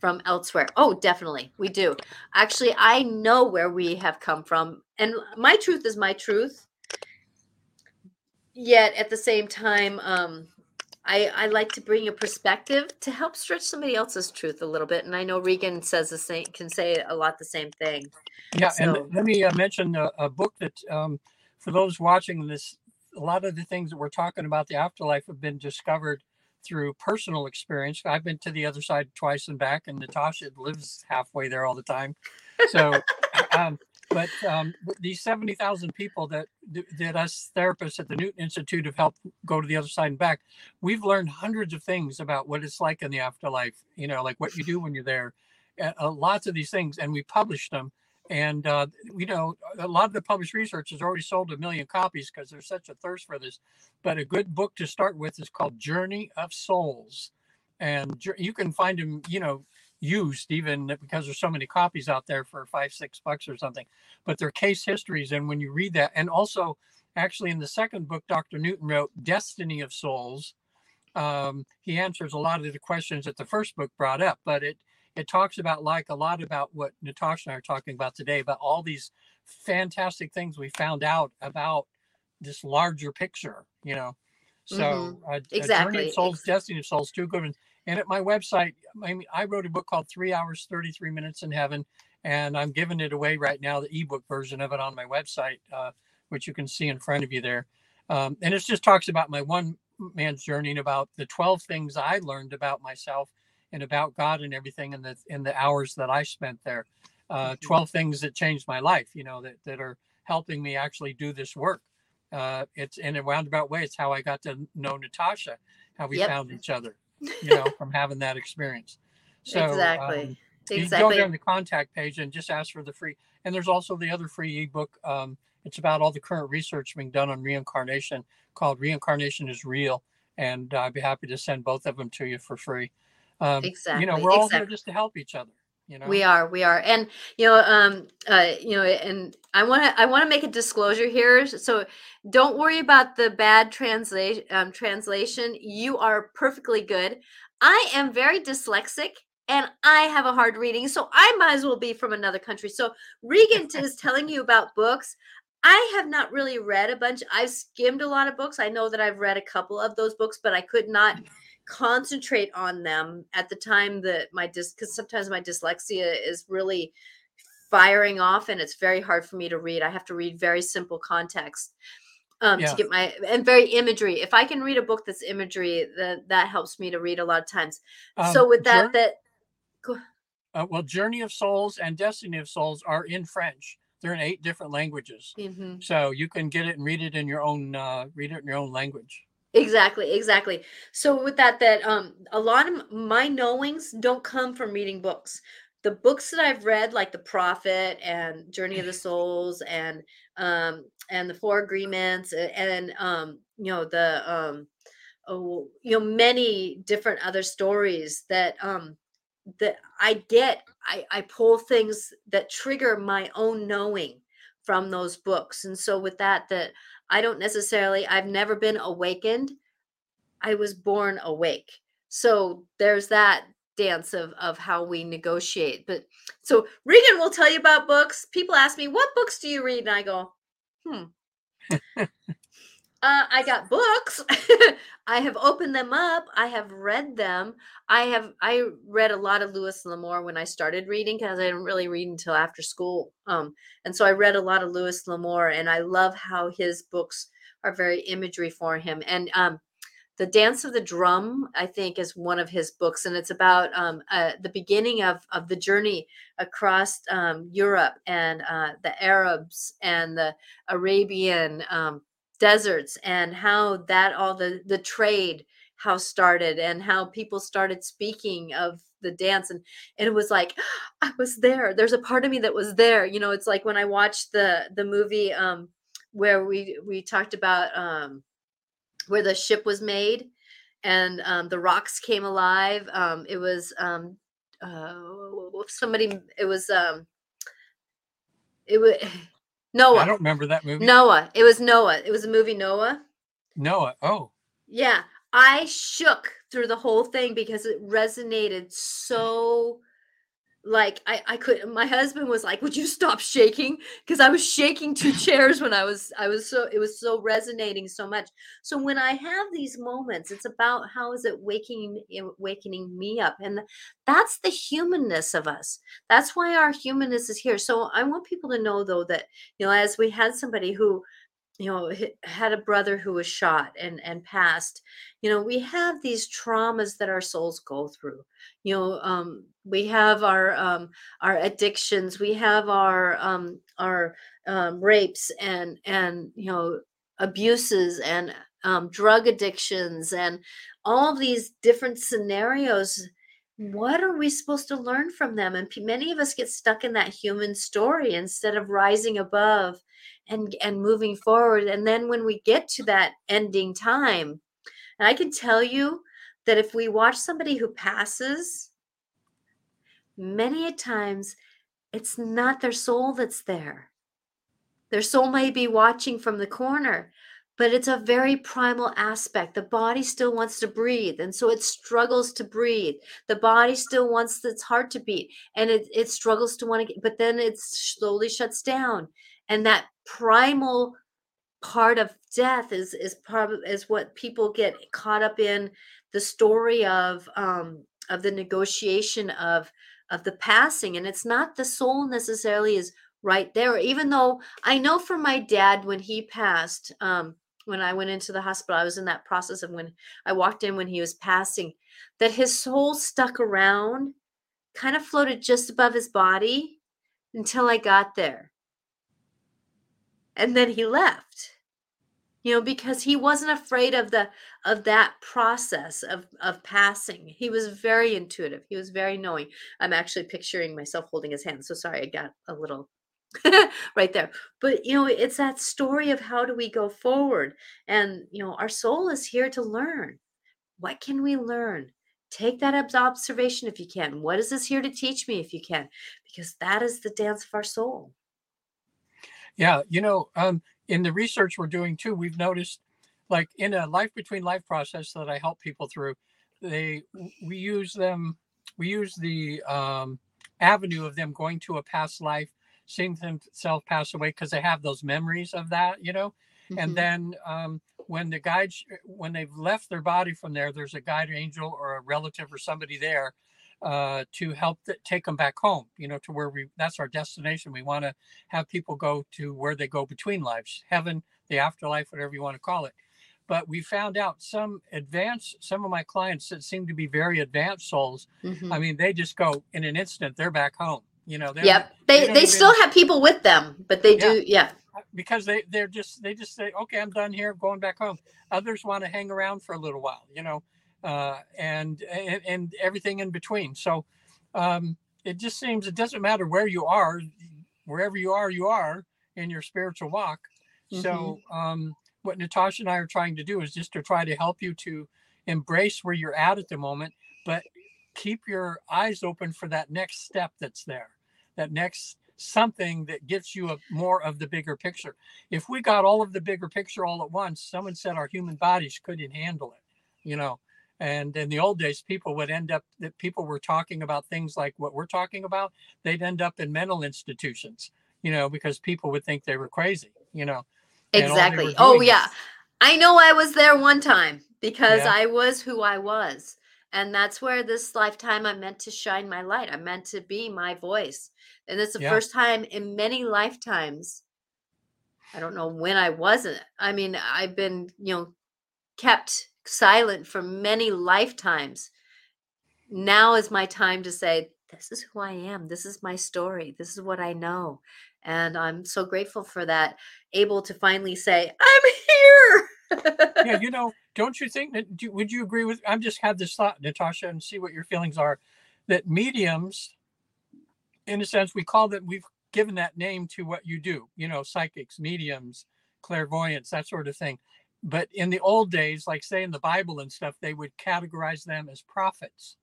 from elsewhere. Oh, definitely. We do. Actually, I know where we have come from and my truth is my truth yet at the same time um I, I like to bring a perspective to help stretch somebody else's truth a little bit, and I know Regan says the same, can say a lot the same thing. Yeah, so. and let me uh, mention a, a, book that um, for those watching this, a lot of the things that we're talking about the afterlife have been discovered through personal experience. I've been to the other side twice and back, and Natasha lives halfway there all the time. So um, but um, these 70,000 people that that us therapists at the Newton Institute have helped go to the other side and back, we've learned hundreds of things about what it's like in the afterlife. You know, like what you do when you're there, uh, lots of these things, and we published them. And uh, you know, a lot of the published research has already sold a million copies because there's such a thirst for this. But a good book to start with is called Journey of Souls, and you can find them. You know, used even because there's so many copies out there for five six bucks or something but they're case histories and when you read that and also actually in the second book dr newton wrote destiny of souls um, he answers a lot of the questions that the first book brought up but it it talks about like a lot about what natasha and i are talking about today about all these fantastic things we found out about this larger picture you know so mm-hmm. uh, exactly. journey of souls destiny of souls two good ones and at my website, I, mean, I wrote a book called Three Hours, 33 Minutes in Heaven, and I'm giving it away right now, the ebook version of it on my website, uh, which you can see in front of you there. Um, and it just talks about my one man's journey and about the 12 things I learned about myself and about God and everything in the in the hours that I spent there. Uh, mm-hmm. 12 things that changed my life, you know, that, that are helping me actually do this work. Uh, it's in a roundabout way. It's how I got to know Natasha, how we yep. found each other you know, from having that experience. So exactly. Um, you exactly. go down the contact page and just ask for the free. And there's also the other free ebook. Um, it's about all the current research being done on reincarnation called Reincarnation is Real. And I'd be happy to send both of them to you for free. Um, exactly. You know, we're all exactly. here just to help each other. You know? We are, we are, and you know, um, uh, you know, and I want to, I want to make a disclosure here. So, don't worry about the bad translation. Um, translation. You are perfectly good. I am very dyslexic, and I have a hard reading, so I might as well be from another country. So, Regan is telling you about books. I have not really read a bunch. I've skimmed a lot of books. I know that I've read a couple of those books, but I could not concentrate on them at the time that my dis because sometimes my dyslexia is really firing off and it's very hard for me to read. I have to read very simple context um, yeah. to get my and very imagery. If I can read a book that's imagery, that that helps me to read a lot of times. Um, so with that, that uh, well, Journey of Souls and Destiny of Souls are in French. They're in eight different languages, mm-hmm. so you can get it and read it in your own uh, read it in your own language. Exactly, exactly. So with that, that um, a lot of my knowings don't come from reading books. The books that I've read, like The Prophet and Journey of the Souls, and um, and the Four Agreements, and um, you know the um, oh, you know many different other stories that um that I get. I I pull things that trigger my own knowing from those books, and so with that, that I don't necessarily, I've never been awakened. I was born awake. So there's that dance of of how we negotiate. But so Regan will tell you about books. People ask me, "What books do you read?" And I go, "Hmm." Uh, I got books. I have opened them up. I have read them. I have I read a lot of Louis L'Amour when I started reading because I didn't really read until after school. Um, and so I read a lot of Louis L'Amour, and I love how his books are very imagery for him. And um, the Dance of the Drum, I think, is one of his books, and it's about um, uh, the beginning of of the journey across um, Europe and uh, the Arabs and the Arabian um, deserts and how that all the the trade how started and how people started speaking of the dance and, and it was like i was there. There's a part of me that was there. You know it's like when i watched the the movie um where we we talked about um where the ship was made and um the rocks came alive. Um it was um uh somebody it was um it was Noah. I don't remember that movie. Noah. It was Noah. It was a movie Noah. Noah. Oh. Yeah. I shook through the whole thing because it resonated so like I, I could my husband was like would you stop shaking? Because i was shaking two chairs when i was i was so it was so resonating so much. So when i have these moments it's about how is it waking wakening me up and that's the humanness of us. That's why our humanness is here. So i want people to know though that you know as we had somebody who you know had a brother who was shot and and passed you know we have these traumas that our souls go through. You know um we have our um our addictions we have our um our um rapes and and you know abuses and um drug addictions and all these different scenarios what are we supposed to learn from them? And many of us get stuck in that human story instead of rising above and and moving forward. And then when we get to that ending time and i can tell you that if we watch somebody who passes many a times it's not their soul that's there their soul may be watching from the corner but it's a very primal aspect. The body still wants to breathe, and so it struggles to breathe. The body still wants its heart to beat, and it, it struggles to want to, get, but then it slowly shuts down. And that primal part of death is is part is what people get caught up in the story of um of the negotiation of of the passing and it's not the soul necessarily is right there even though i know for my dad when he passed um when I went into the hospital, I was in that process of when I walked in when he was passing, that his soul stuck around, kind of floated just above his body until I got there. And then he left. You know, because he wasn't afraid of the of that process of of passing. He was very intuitive. He was very knowing. I'm actually picturing myself holding his hand. So sorry, I got a little right there but you know it's that story of how do we go forward and you know our soul is here to learn what can we learn take that observation if you can what is this here to teach me if you can because that is the dance of our soul yeah you know um in the research we're doing too we've noticed like in a life between life process that i help people through they we use them we use the um avenue of them going to a past life seeing themselves pass away because they have those memories of that, you know. Mm-hmm. And then um, when the guide, when they've left their body from there, there's a guide angel or a relative or somebody there uh, to help th- take them back home, you know, to where we, that's our destination. We want to have people go to where they go between lives, heaven, the afterlife, whatever you want to call it. But we found out some advanced, some of my clients that seem to be very advanced souls. Mm-hmm. I mean, they just go in an instant, they're back home you know. Yep. They they, they still have people with them, but they do. Yeah. Because they they're just they just say, okay, I'm done here, going back home. Others want to hang around for a little while, you know, uh, and, and and everything in between. So um, it just seems it doesn't matter where you are, wherever you are, you are in your spiritual walk. Mm-hmm. So um, what Natasha and I are trying to do is just to try to help you to embrace where you're at at the moment, but keep your eyes open for that next step that's there that next something that gets you a more of the bigger picture. If we got all of the bigger picture all at once, someone said our human bodies couldn't handle it, you know. And in the old days, people would end up that people were talking about things like what we're talking about. They'd end up in mental institutions, you know, because people would think they were crazy, you know. Exactly. Oh yeah. I know I was there one time because yeah. I was who I was. And that's where this lifetime I'm meant to shine my light. I'm meant to be my voice. And it's the yeah. first time in many lifetimes. I don't know when I wasn't. I mean, I've been, you know, kept silent for many lifetimes. Now is my time to say, this is who I am. This is my story. This is what I know. And I'm so grateful for that, able to finally say, I'm here yeah, you know, don't you think that? Do, would you agree with? I'm just had this thought, Natasha, and see what your feelings are. That mediums, in a sense, we call that we've given that name to what you do. You know, psychics, mediums, clairvoyance, that sort of thing. But in the old days, like say in the Bible and stuff, they would categorize them as prophets.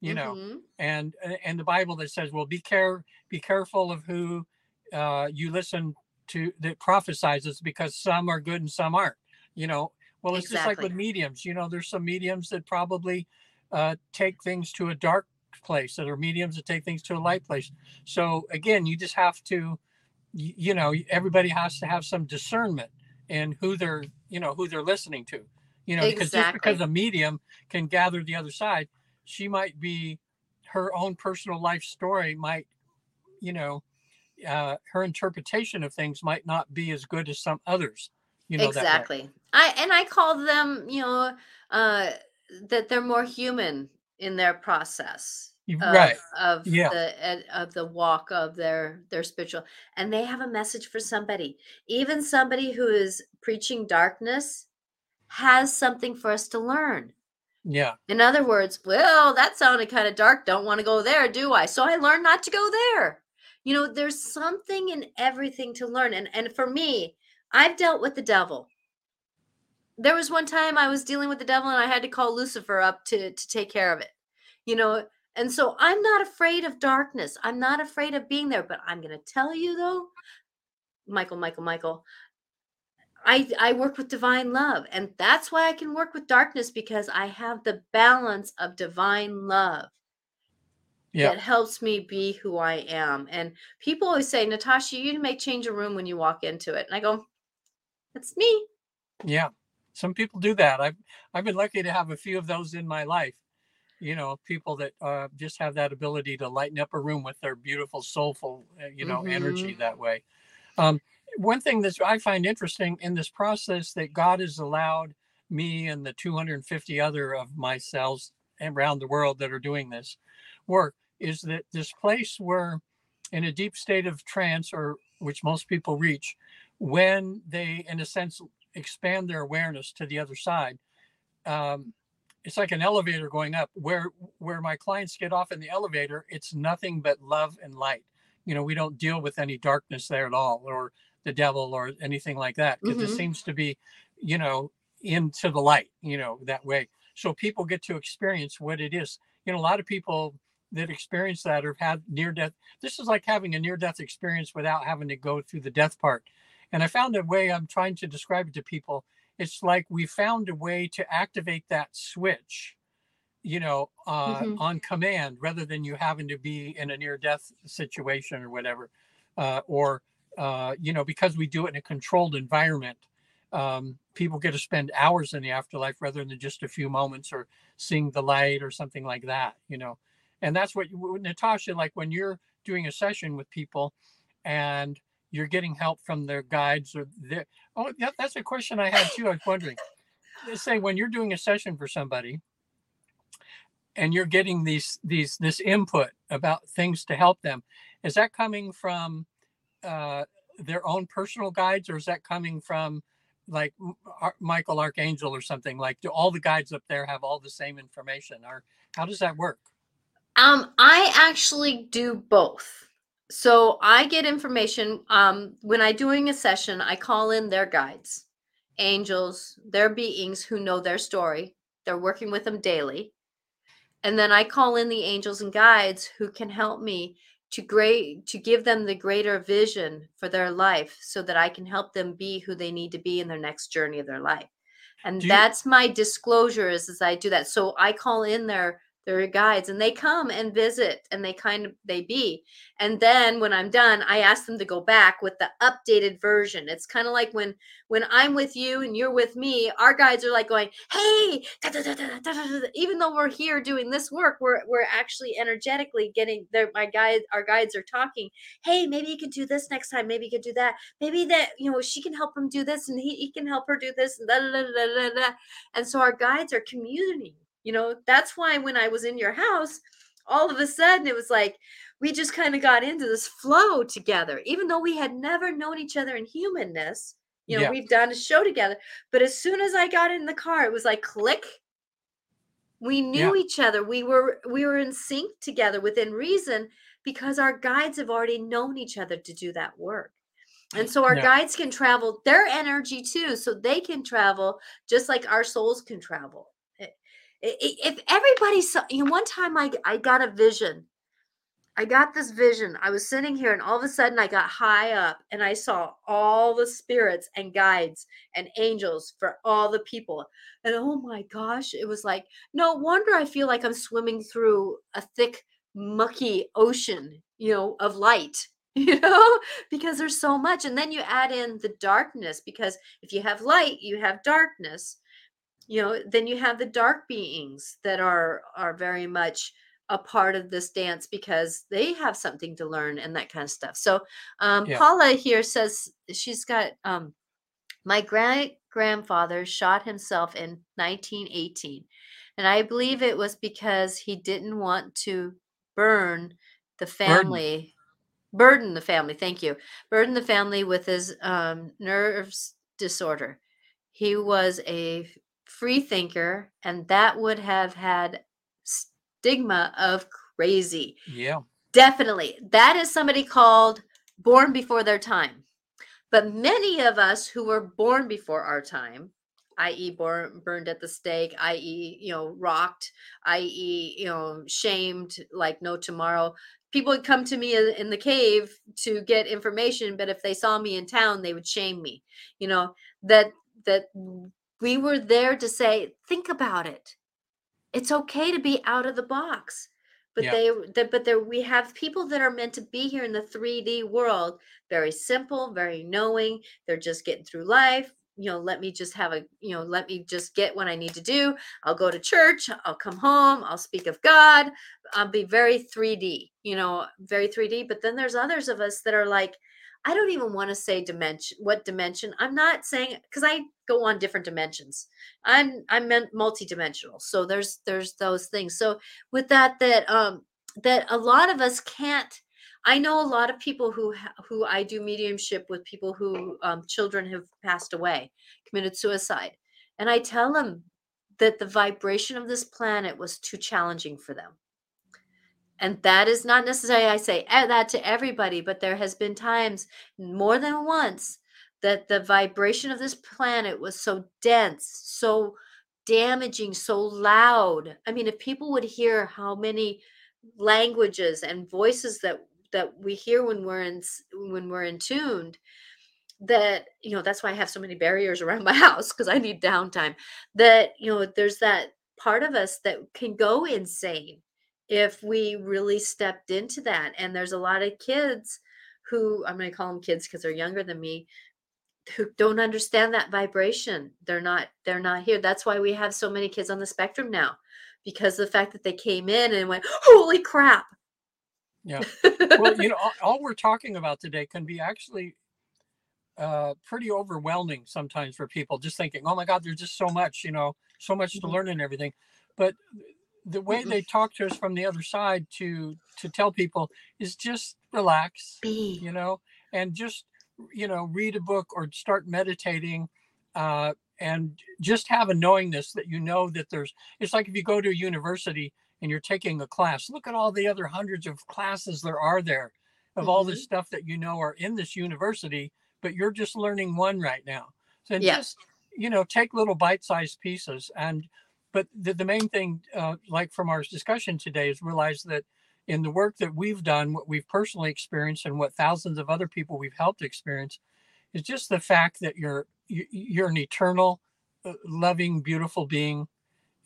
You know, mm-hmm. and and the Bible that says, well, be care, be careful of who uh, you listen to that prophesizes because some are good and some aren't you know well it's exactly. just like with mediums you know there's some mediums that probably uh, take things to a dark place that are mediums that take things to a light place so again you just have to you know everybody has to have some discernment in who they're you know who they're listening to you know because just because a medium can gather the other side she might be her own personal life story might you know uh, her interpretation of things might not be as good as some others you know exactly. I and i call them you know uh that they're more human in their process of, right. of yeah. the of the walk of their their spiritual and they have a message for somebody. Even somebody who is preaching darkness has something for us to learn. Yeah. In other words well that sounded kind of dark don't want to go there do i? So i learned not to go there. You know there's something in everything to learn and and for me i've dealt with the devil. There was one time I was dealing with the devil and I had to call Lucifer up to to take care of it. You know, and so I'm not afraid of darkness. I'm not afraid of being there, but I'm going to tell you though, Michael, Michael, Michael, I I work with divine love and that's why I can work with darkness because I have the balance of divine love. Yeah. That helps me be who I am. And people always say, Natasha, you may change a room when you walk into it. And I go, that's me. Yeah some people do that. I've I've been lucky to have a few of those in my life. You know, people that uh, just have that ability to lighten up a room with their beautiful, soulful, uh, you know, mm-hmm. energy that way. Um, one thing that I find interesting in this process that God has allowed me and the 250 other of my cells around the world that are doing this work is that this place where in a deep state of trance or which most people reach when they in a sense expand their awareness to the other side. Um, it's like an elevator going up where where my clients get off in the elevator it's nothing but love and light you know we don't deal with any darkness there at all or the devil or anything like that because mm-hmm. it seems to be you know into the light you know that way so people get to experience what it is you know a lot of people that experience that or have had near death this is like having a near death experience without having to go through the death part and I found a way I'm trying to describe it to people. It's like we found a way to activate that switch, you know, uh, mm-hmm. on command rather than you having to be in a near death situation or whatever. Uh, or, uh, you know, because we do it in a controlled environment, um, people get to spend hours in the afterlife rather than just a few moments or seeing the light or something like that, you know. And that's what Natasha, like when you're doing a session with people and you're getting help from their guides or their oh yeah, that's a question i had too i was wondering. Let's say when you're doing a session for somebody and you're getting these these this input about things to help them is that coming from uh, their own personal guides or is that coming from like michael archangel or something? Like do all the guides up there have all the same information or how does that work? Um i actually do both so I get information um, when I'm doing a session. I call in their guides, angels, their beings who know their story. They're working with them daily, and then I call in the angels and guides who can help me to great to give them the greater vision for their life, so that I can help them be who they need to be in their next journey of their life. And you- that's my disclosure is as I do that. So I call in their they're guides and they come and visit and they kind of they be and then when i'm done i ask them to go back with the updated version it's kind of like when when i'm with you and you're with me our guides are like going hey even though we're here doing this work we're we're actually energetically getting there my guide our guides are talking hey maybe you could do this next time maybe you could do that maybe that you know she can help him do this and he, he can help her do this and, and so our guides are communing you know, that's why when I was in your house, all of a sudden it was like we just kind of got into this flow together, even though we had never known each other in humanness. You know, yeah. we've done a show together. But as soon as I got in the car, it was like click. We knew yeah. each other. We were we were in sync together within reason because our guides have already known each other to do that work. And so our yeah. guides can travel their energy too. So they can travel just like our souls can travel if everybody saw you know one time i i got a vision I got this vision. I was sitting here and all of a sudden I got high up and I saw all the spirits and guides and angels for all the people. And oh my gosh, it was like, no wonder I feel like I'm swimming through a thick, mucky ocean, you know, of light, you know, because there's so much. And then you add in the darkness because if you have light, you have darkness. You know, then you have the dark beings that are are very much a part of this dance because they have something to learn and that kind of stuff. So um, Yeah. Paula here says she's got um, my great grandfather shot himself in 1918, and I believe it was because he didn't want to burn the family, burden the family. Thank you, burden the family with his um, nerves disorder. He was a free thinker, and that would have had stigma of crazy. Yeah. Definitely. That is somebody called born before their time. But many of us who were born before our time, i.e., born, burned at the stake, i.e., you know, rocked, i.e., you know, shamed like no tomorrow. People would come to me in in the cave to get information, but if they saw me in town, they would shame me. You know that that we were there to say, think about it it's okay to be out of the box but Yeah. they that but there we have people that are meant to be here in the 3d world very simple very knowing they're just getting through life you know let me just have a you know let me just get what i need to do i'll go to church i'll come home i'll speak of god i'll be very 3d you know very 3d but then there's others of us that are like i don't even want to say dimension what dimension i'm not saying because i go on different dimensions. I'm i'm multidimensional so there's there's those things. So with that that um that a lot of us can't i know a lot of people who who i do mediumship with people who um, children have passed away committed suicide and i tell them that the vibration of this planet was too challenging for them and that is not necessarily i say eh, that to everybody but there has been times more than once that the vibration of this planet was so dense so damaging so loud. I mean if people would hear how many languages and voices that that we hear when we're in when we're in tuned that you know that's why i have so many barriers around my house because i need downtime that you know there's that part of us that can go insane if we really stepped into that and there's a lot of kids who i'm going to call them kids because they're younger than me who don't understand that vibration they're not they're not here that's why we have so many kids on the spectrum now because the fact that they came in and went holy crap Yeah. Well, you know, all, all we're talking about today can be actually uh, pretty overwhelming sometimes for people. Just thinking, oh my God, there's just so much, you know, so much to Mhm. learn and everything. But the way they talk to us from the other side to to tell people is just relax, be you know, and just you know read a book or start meditating. Uh, and just have a knowingness that you know that there's it's like if you go to a university and you're taking a class look at all the other hundreds of classes there are there of all this stuff that you know are in this university but you're just learning one right now so Yeah. just you know take little bite-sized pieces and but the, the main thing uh, like from our discussion today is realize that in the work that we've done what we've personally experienced and what thousands of other people we've helped experience is just the fact that you're you- you're an eternal uh, loving beautiful being.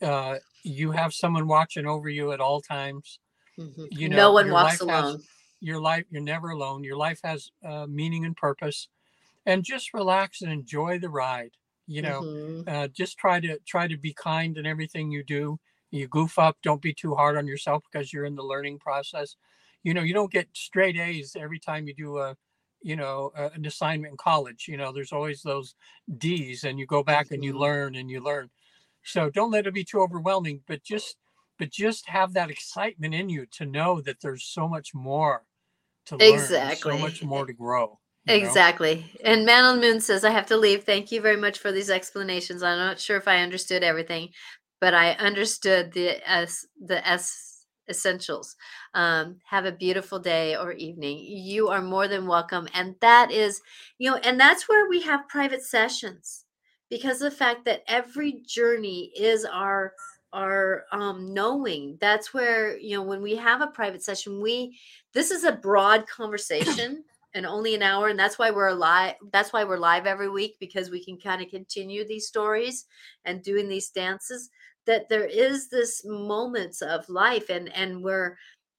Uh, you have someone watching over you at all times. Mhm. you no one your walks life has- alone. your life you're never alone. Your life has uh, meaning and purpose. And just relax and enjoy the ride you know Mhm. uh, just try to try to be kind in everything you do. You goof up don't be too hard on yourself because you're in the learning process. You know you don't get straight a's every time you do a you know a- an assignment in college you know there's always those d's and you go back and you Mhm. learn and you learn. So don't let it be too overwhelming but just but just have that excitement in you to know that there's so much more to learn and so much more to grow you know? Exactly. And Man on the Moon says, I have to leave. Thank you very much for these explanations. I'm not sure if I understood everything, but I understood the S the S essentials. Um, have a beautiful day or evening. You are more than welcome. And that is, you know, and that's where we have private sessions because of the fact that every journey is our our um knowing that's where you know when we have a private session we this is a broad conversation and only an hour and that's why we're live that's why we're live every week because we can kind of continue these stories and doing these dances that there is this moments of life and and we're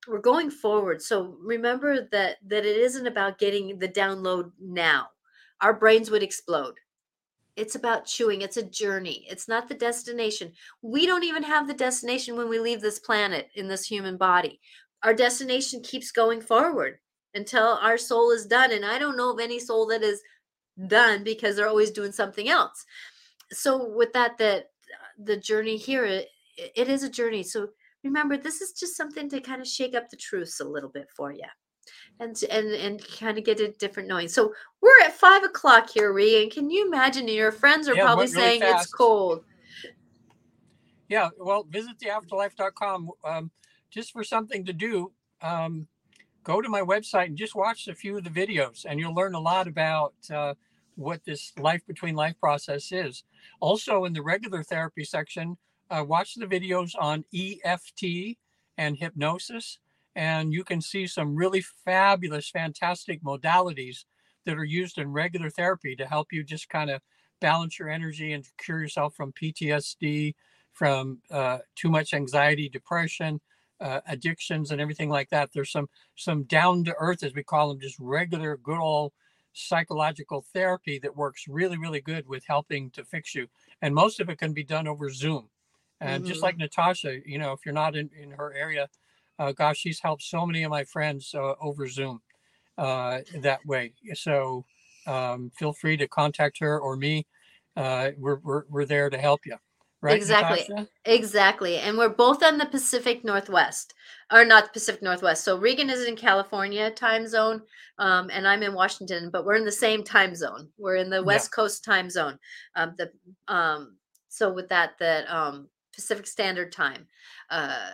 we're going forward. So remember that that it isn't about getting the download now. Our brains would explode. It's about chewing. It's a journey. It's not the destination. We don't even have the destination when we leave this planet in this human body. Our destination keeps going forward until our soul is done and i don't know of any soul that is done because they're always doing something else so with that that the journey here it, it is a journey so remember this is just something to kind of shake up the truths a little bit for you and and and kind of get a different knowing so we're at five o'clock here Regan. can you imagine your friends are Yeah, probably really saying it's cold Yeah, well, visit theafterlife.com um, just for something to do. Um, go to my website and just watch a few of the videos, and you'll learn a lot about uh, what this life between life process is. Also, in the regular therapy section, uh, watch the videos on EFT and hypnosis, and you can see some really fabulous, fantastic modalities that are used in regular therapy to help you just kind of balance your energy and cure yourself from PTSD, from uh, too much anxiety, depression, uh, addictions, and everything like that. There's some some down to earth, as we call them, just regular, good old psychological therapy that works really, really good with helping to fix you. And most of it can be done over Zoom. And just Mhm. like Natasha, you know, if you're not in, in her area, uh, gosh, she's helped so many of my friends uh, over Zoom uh, that way. So um, feel free to contact her or me. Uh, we're, we're, we're there to help you. Right, Exactly. Natasha? Exactly. And we're both on the Pacific Northwest, or not Pacific Northwest. So Regan is in California time zone, um, and I'm in Washington, but we're in the same time zone. We're in the Yeah. West Coast time zone. Um, the um, so with that, that um, Pacific Standard Time, uh,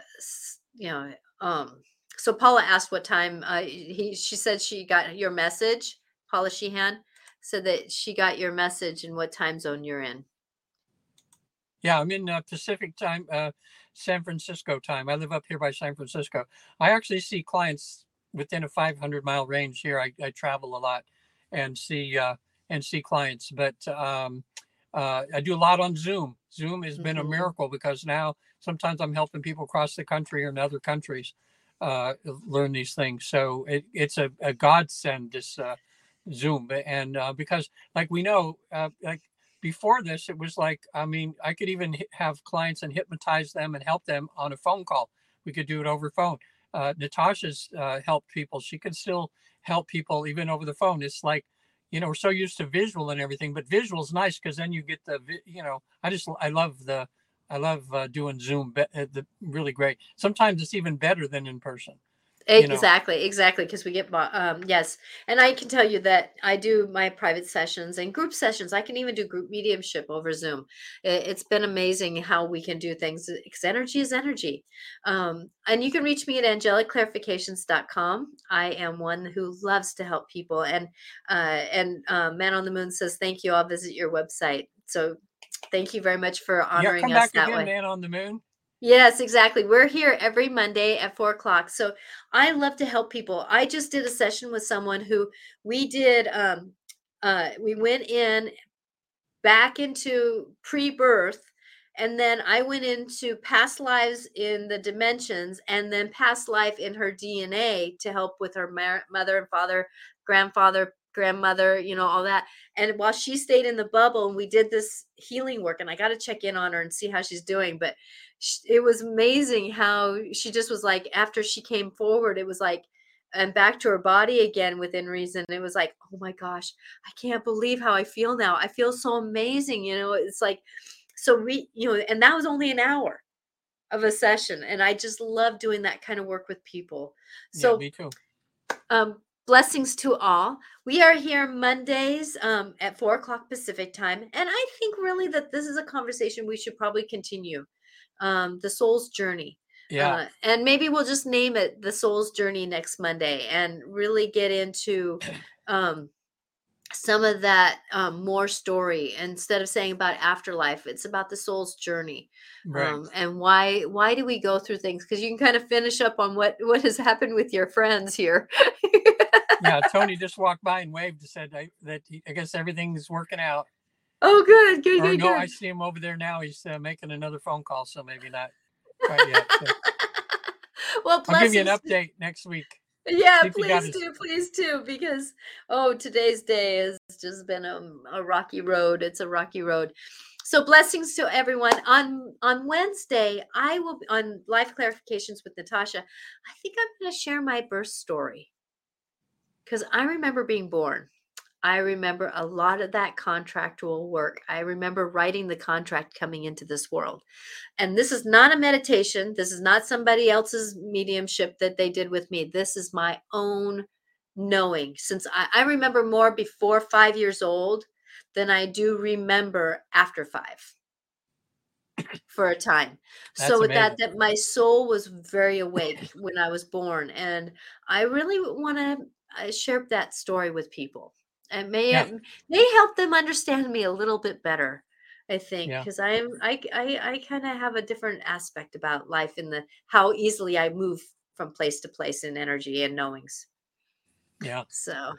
you know, um, so Paula asked what time. Uh, he she said she got your message. Paula Sheehan said that she got your message and what time zone you're in. Yeah, I'm in uh, Pacific time, uh, San Francisco time. I live up here by San Francisco. I actually see clients within a 500 mile range here. I, I travel a lot and see uh, and see clients, but um, uh, I do a lot on Zoom. Zoom has been a Mhm. miracle because now sometimes I'm helping people across the country or in other countries uh, learn these things. So it, it's a, a godsend this uh, Zoom, and uh, because like we know, uh, like before this, it was like, I mean, I could even have clients and hypnotize them and help them on a phone call. We could do it over phone. Uh, Natasha's uh, helped people. She can still help people even over the phone. It's like, you know, we're so used to visual and everything, but visual is nice because then you get the, you know, I just, I love the, I love uh, doing Zoom. Be- uh, the really great. Sometimes it's even better than in person. You know. Exactly, exactly. Because we get, um, yes. And I can tell you that I do my private sessions and group sessions. I can even do group mediumship over Zoom. It, it's been amazing how we can do things because energy is energy. Um, and you can reach me at angelicclarifications.com. I am one who loves to help people. And, uh, and uh, Man on the Moon says, thank you. I'll visit your website. So thank you very much for honoring Yeah, come us back that again, way. man on the moon. Yes, exactly. We're here every Monday at four o'clock. So I love to help people. I just did a session with someone who we did um uh we went in back into pre-birth and then I went into past lives in the dimensions and then past life in her DNA to help with her mar- mother and father, grandfather, grandmother, you know, all that. And while she stayed in the bubble and we did this healing work and I got to check in on her and see how she's doing, but sh- it was amazing how she just was like after she came forward it was like and back to her body again within reason it was like oh my gosh i can't believe how i feel now i feel so amazing you know it's like so we you know and that was only an hour of a session and i just love doing that kind of work with people yeah, so me too. um, blessings to all. We are here Mondays um, at four o'clock Pacific time, and I think really that this is a conversation we should probably continue. Um, the soul's journey. Yeah. Uh, and maybe we'll just name it the soul's journey next Monday and really get into um, some of that um, more story instead of saying about afterlife it's about the soul's journey Right. um, and why why do we go through things because you can kind of finish up on what what has happened with your friends here yeah, Tony just walked by and waved and said I, that he, I guess everything's working out. oh good good Or good, no, good. I see him over there now. He's uh, making another phone call, so maybe not quite yet. So well I'll give you an update next week. Yeah, See if you got please do, please do, because oh, today's day has just been a, a rocky road. It's a rocky road. So blessings to everyone. On on Wednesday, I will be on life clarifications with Natasha. I think I'm going to share my birth story because I remember being born. I remember a lot of that contractual work. I remember writing the contract coming into this world. And this is not a meditation. This is not somebody else's mediumship that they did with me. This is my own knowing. Since I, I remember more before five years old than I do remember after five for a time. That's so with that, that my soul was very awake when I was born. And I really want to uh, share that story with people. And may Yeah. it may help them understand me a little bit better. I think Yeah. because I'm I I, I kind of have a different aspect about life in the how easily I move from place to place in energy and knowings. Yeah. So,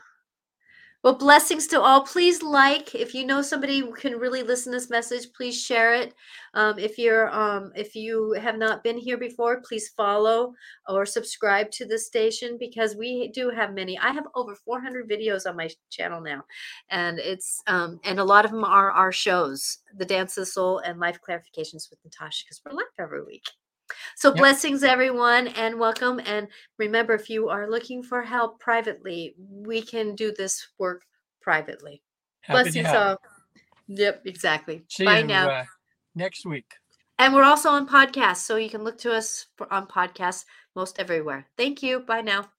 well, blessings to all. Please like if you know somebody who can really listen to this message. Please share it. Um, if you're um, if you have not been here before, please follow or subscribe to the station because we do have many. I have over 400 videos on my channel now, and it's um, and a lot of them are our shows, The Dance of the Soul and Life Clarifications with Natasha, because we're live every week. So Yep. blessings, everyone, and welcome. And remember, if you are looking for help privately, we can do this work privately. Happy blessings all. Yep, exactly. See Bye you now. Uh, next week. and we're also on podcasts, so you can look to us for, on podcasts most everywhere. Thank you. Bye now.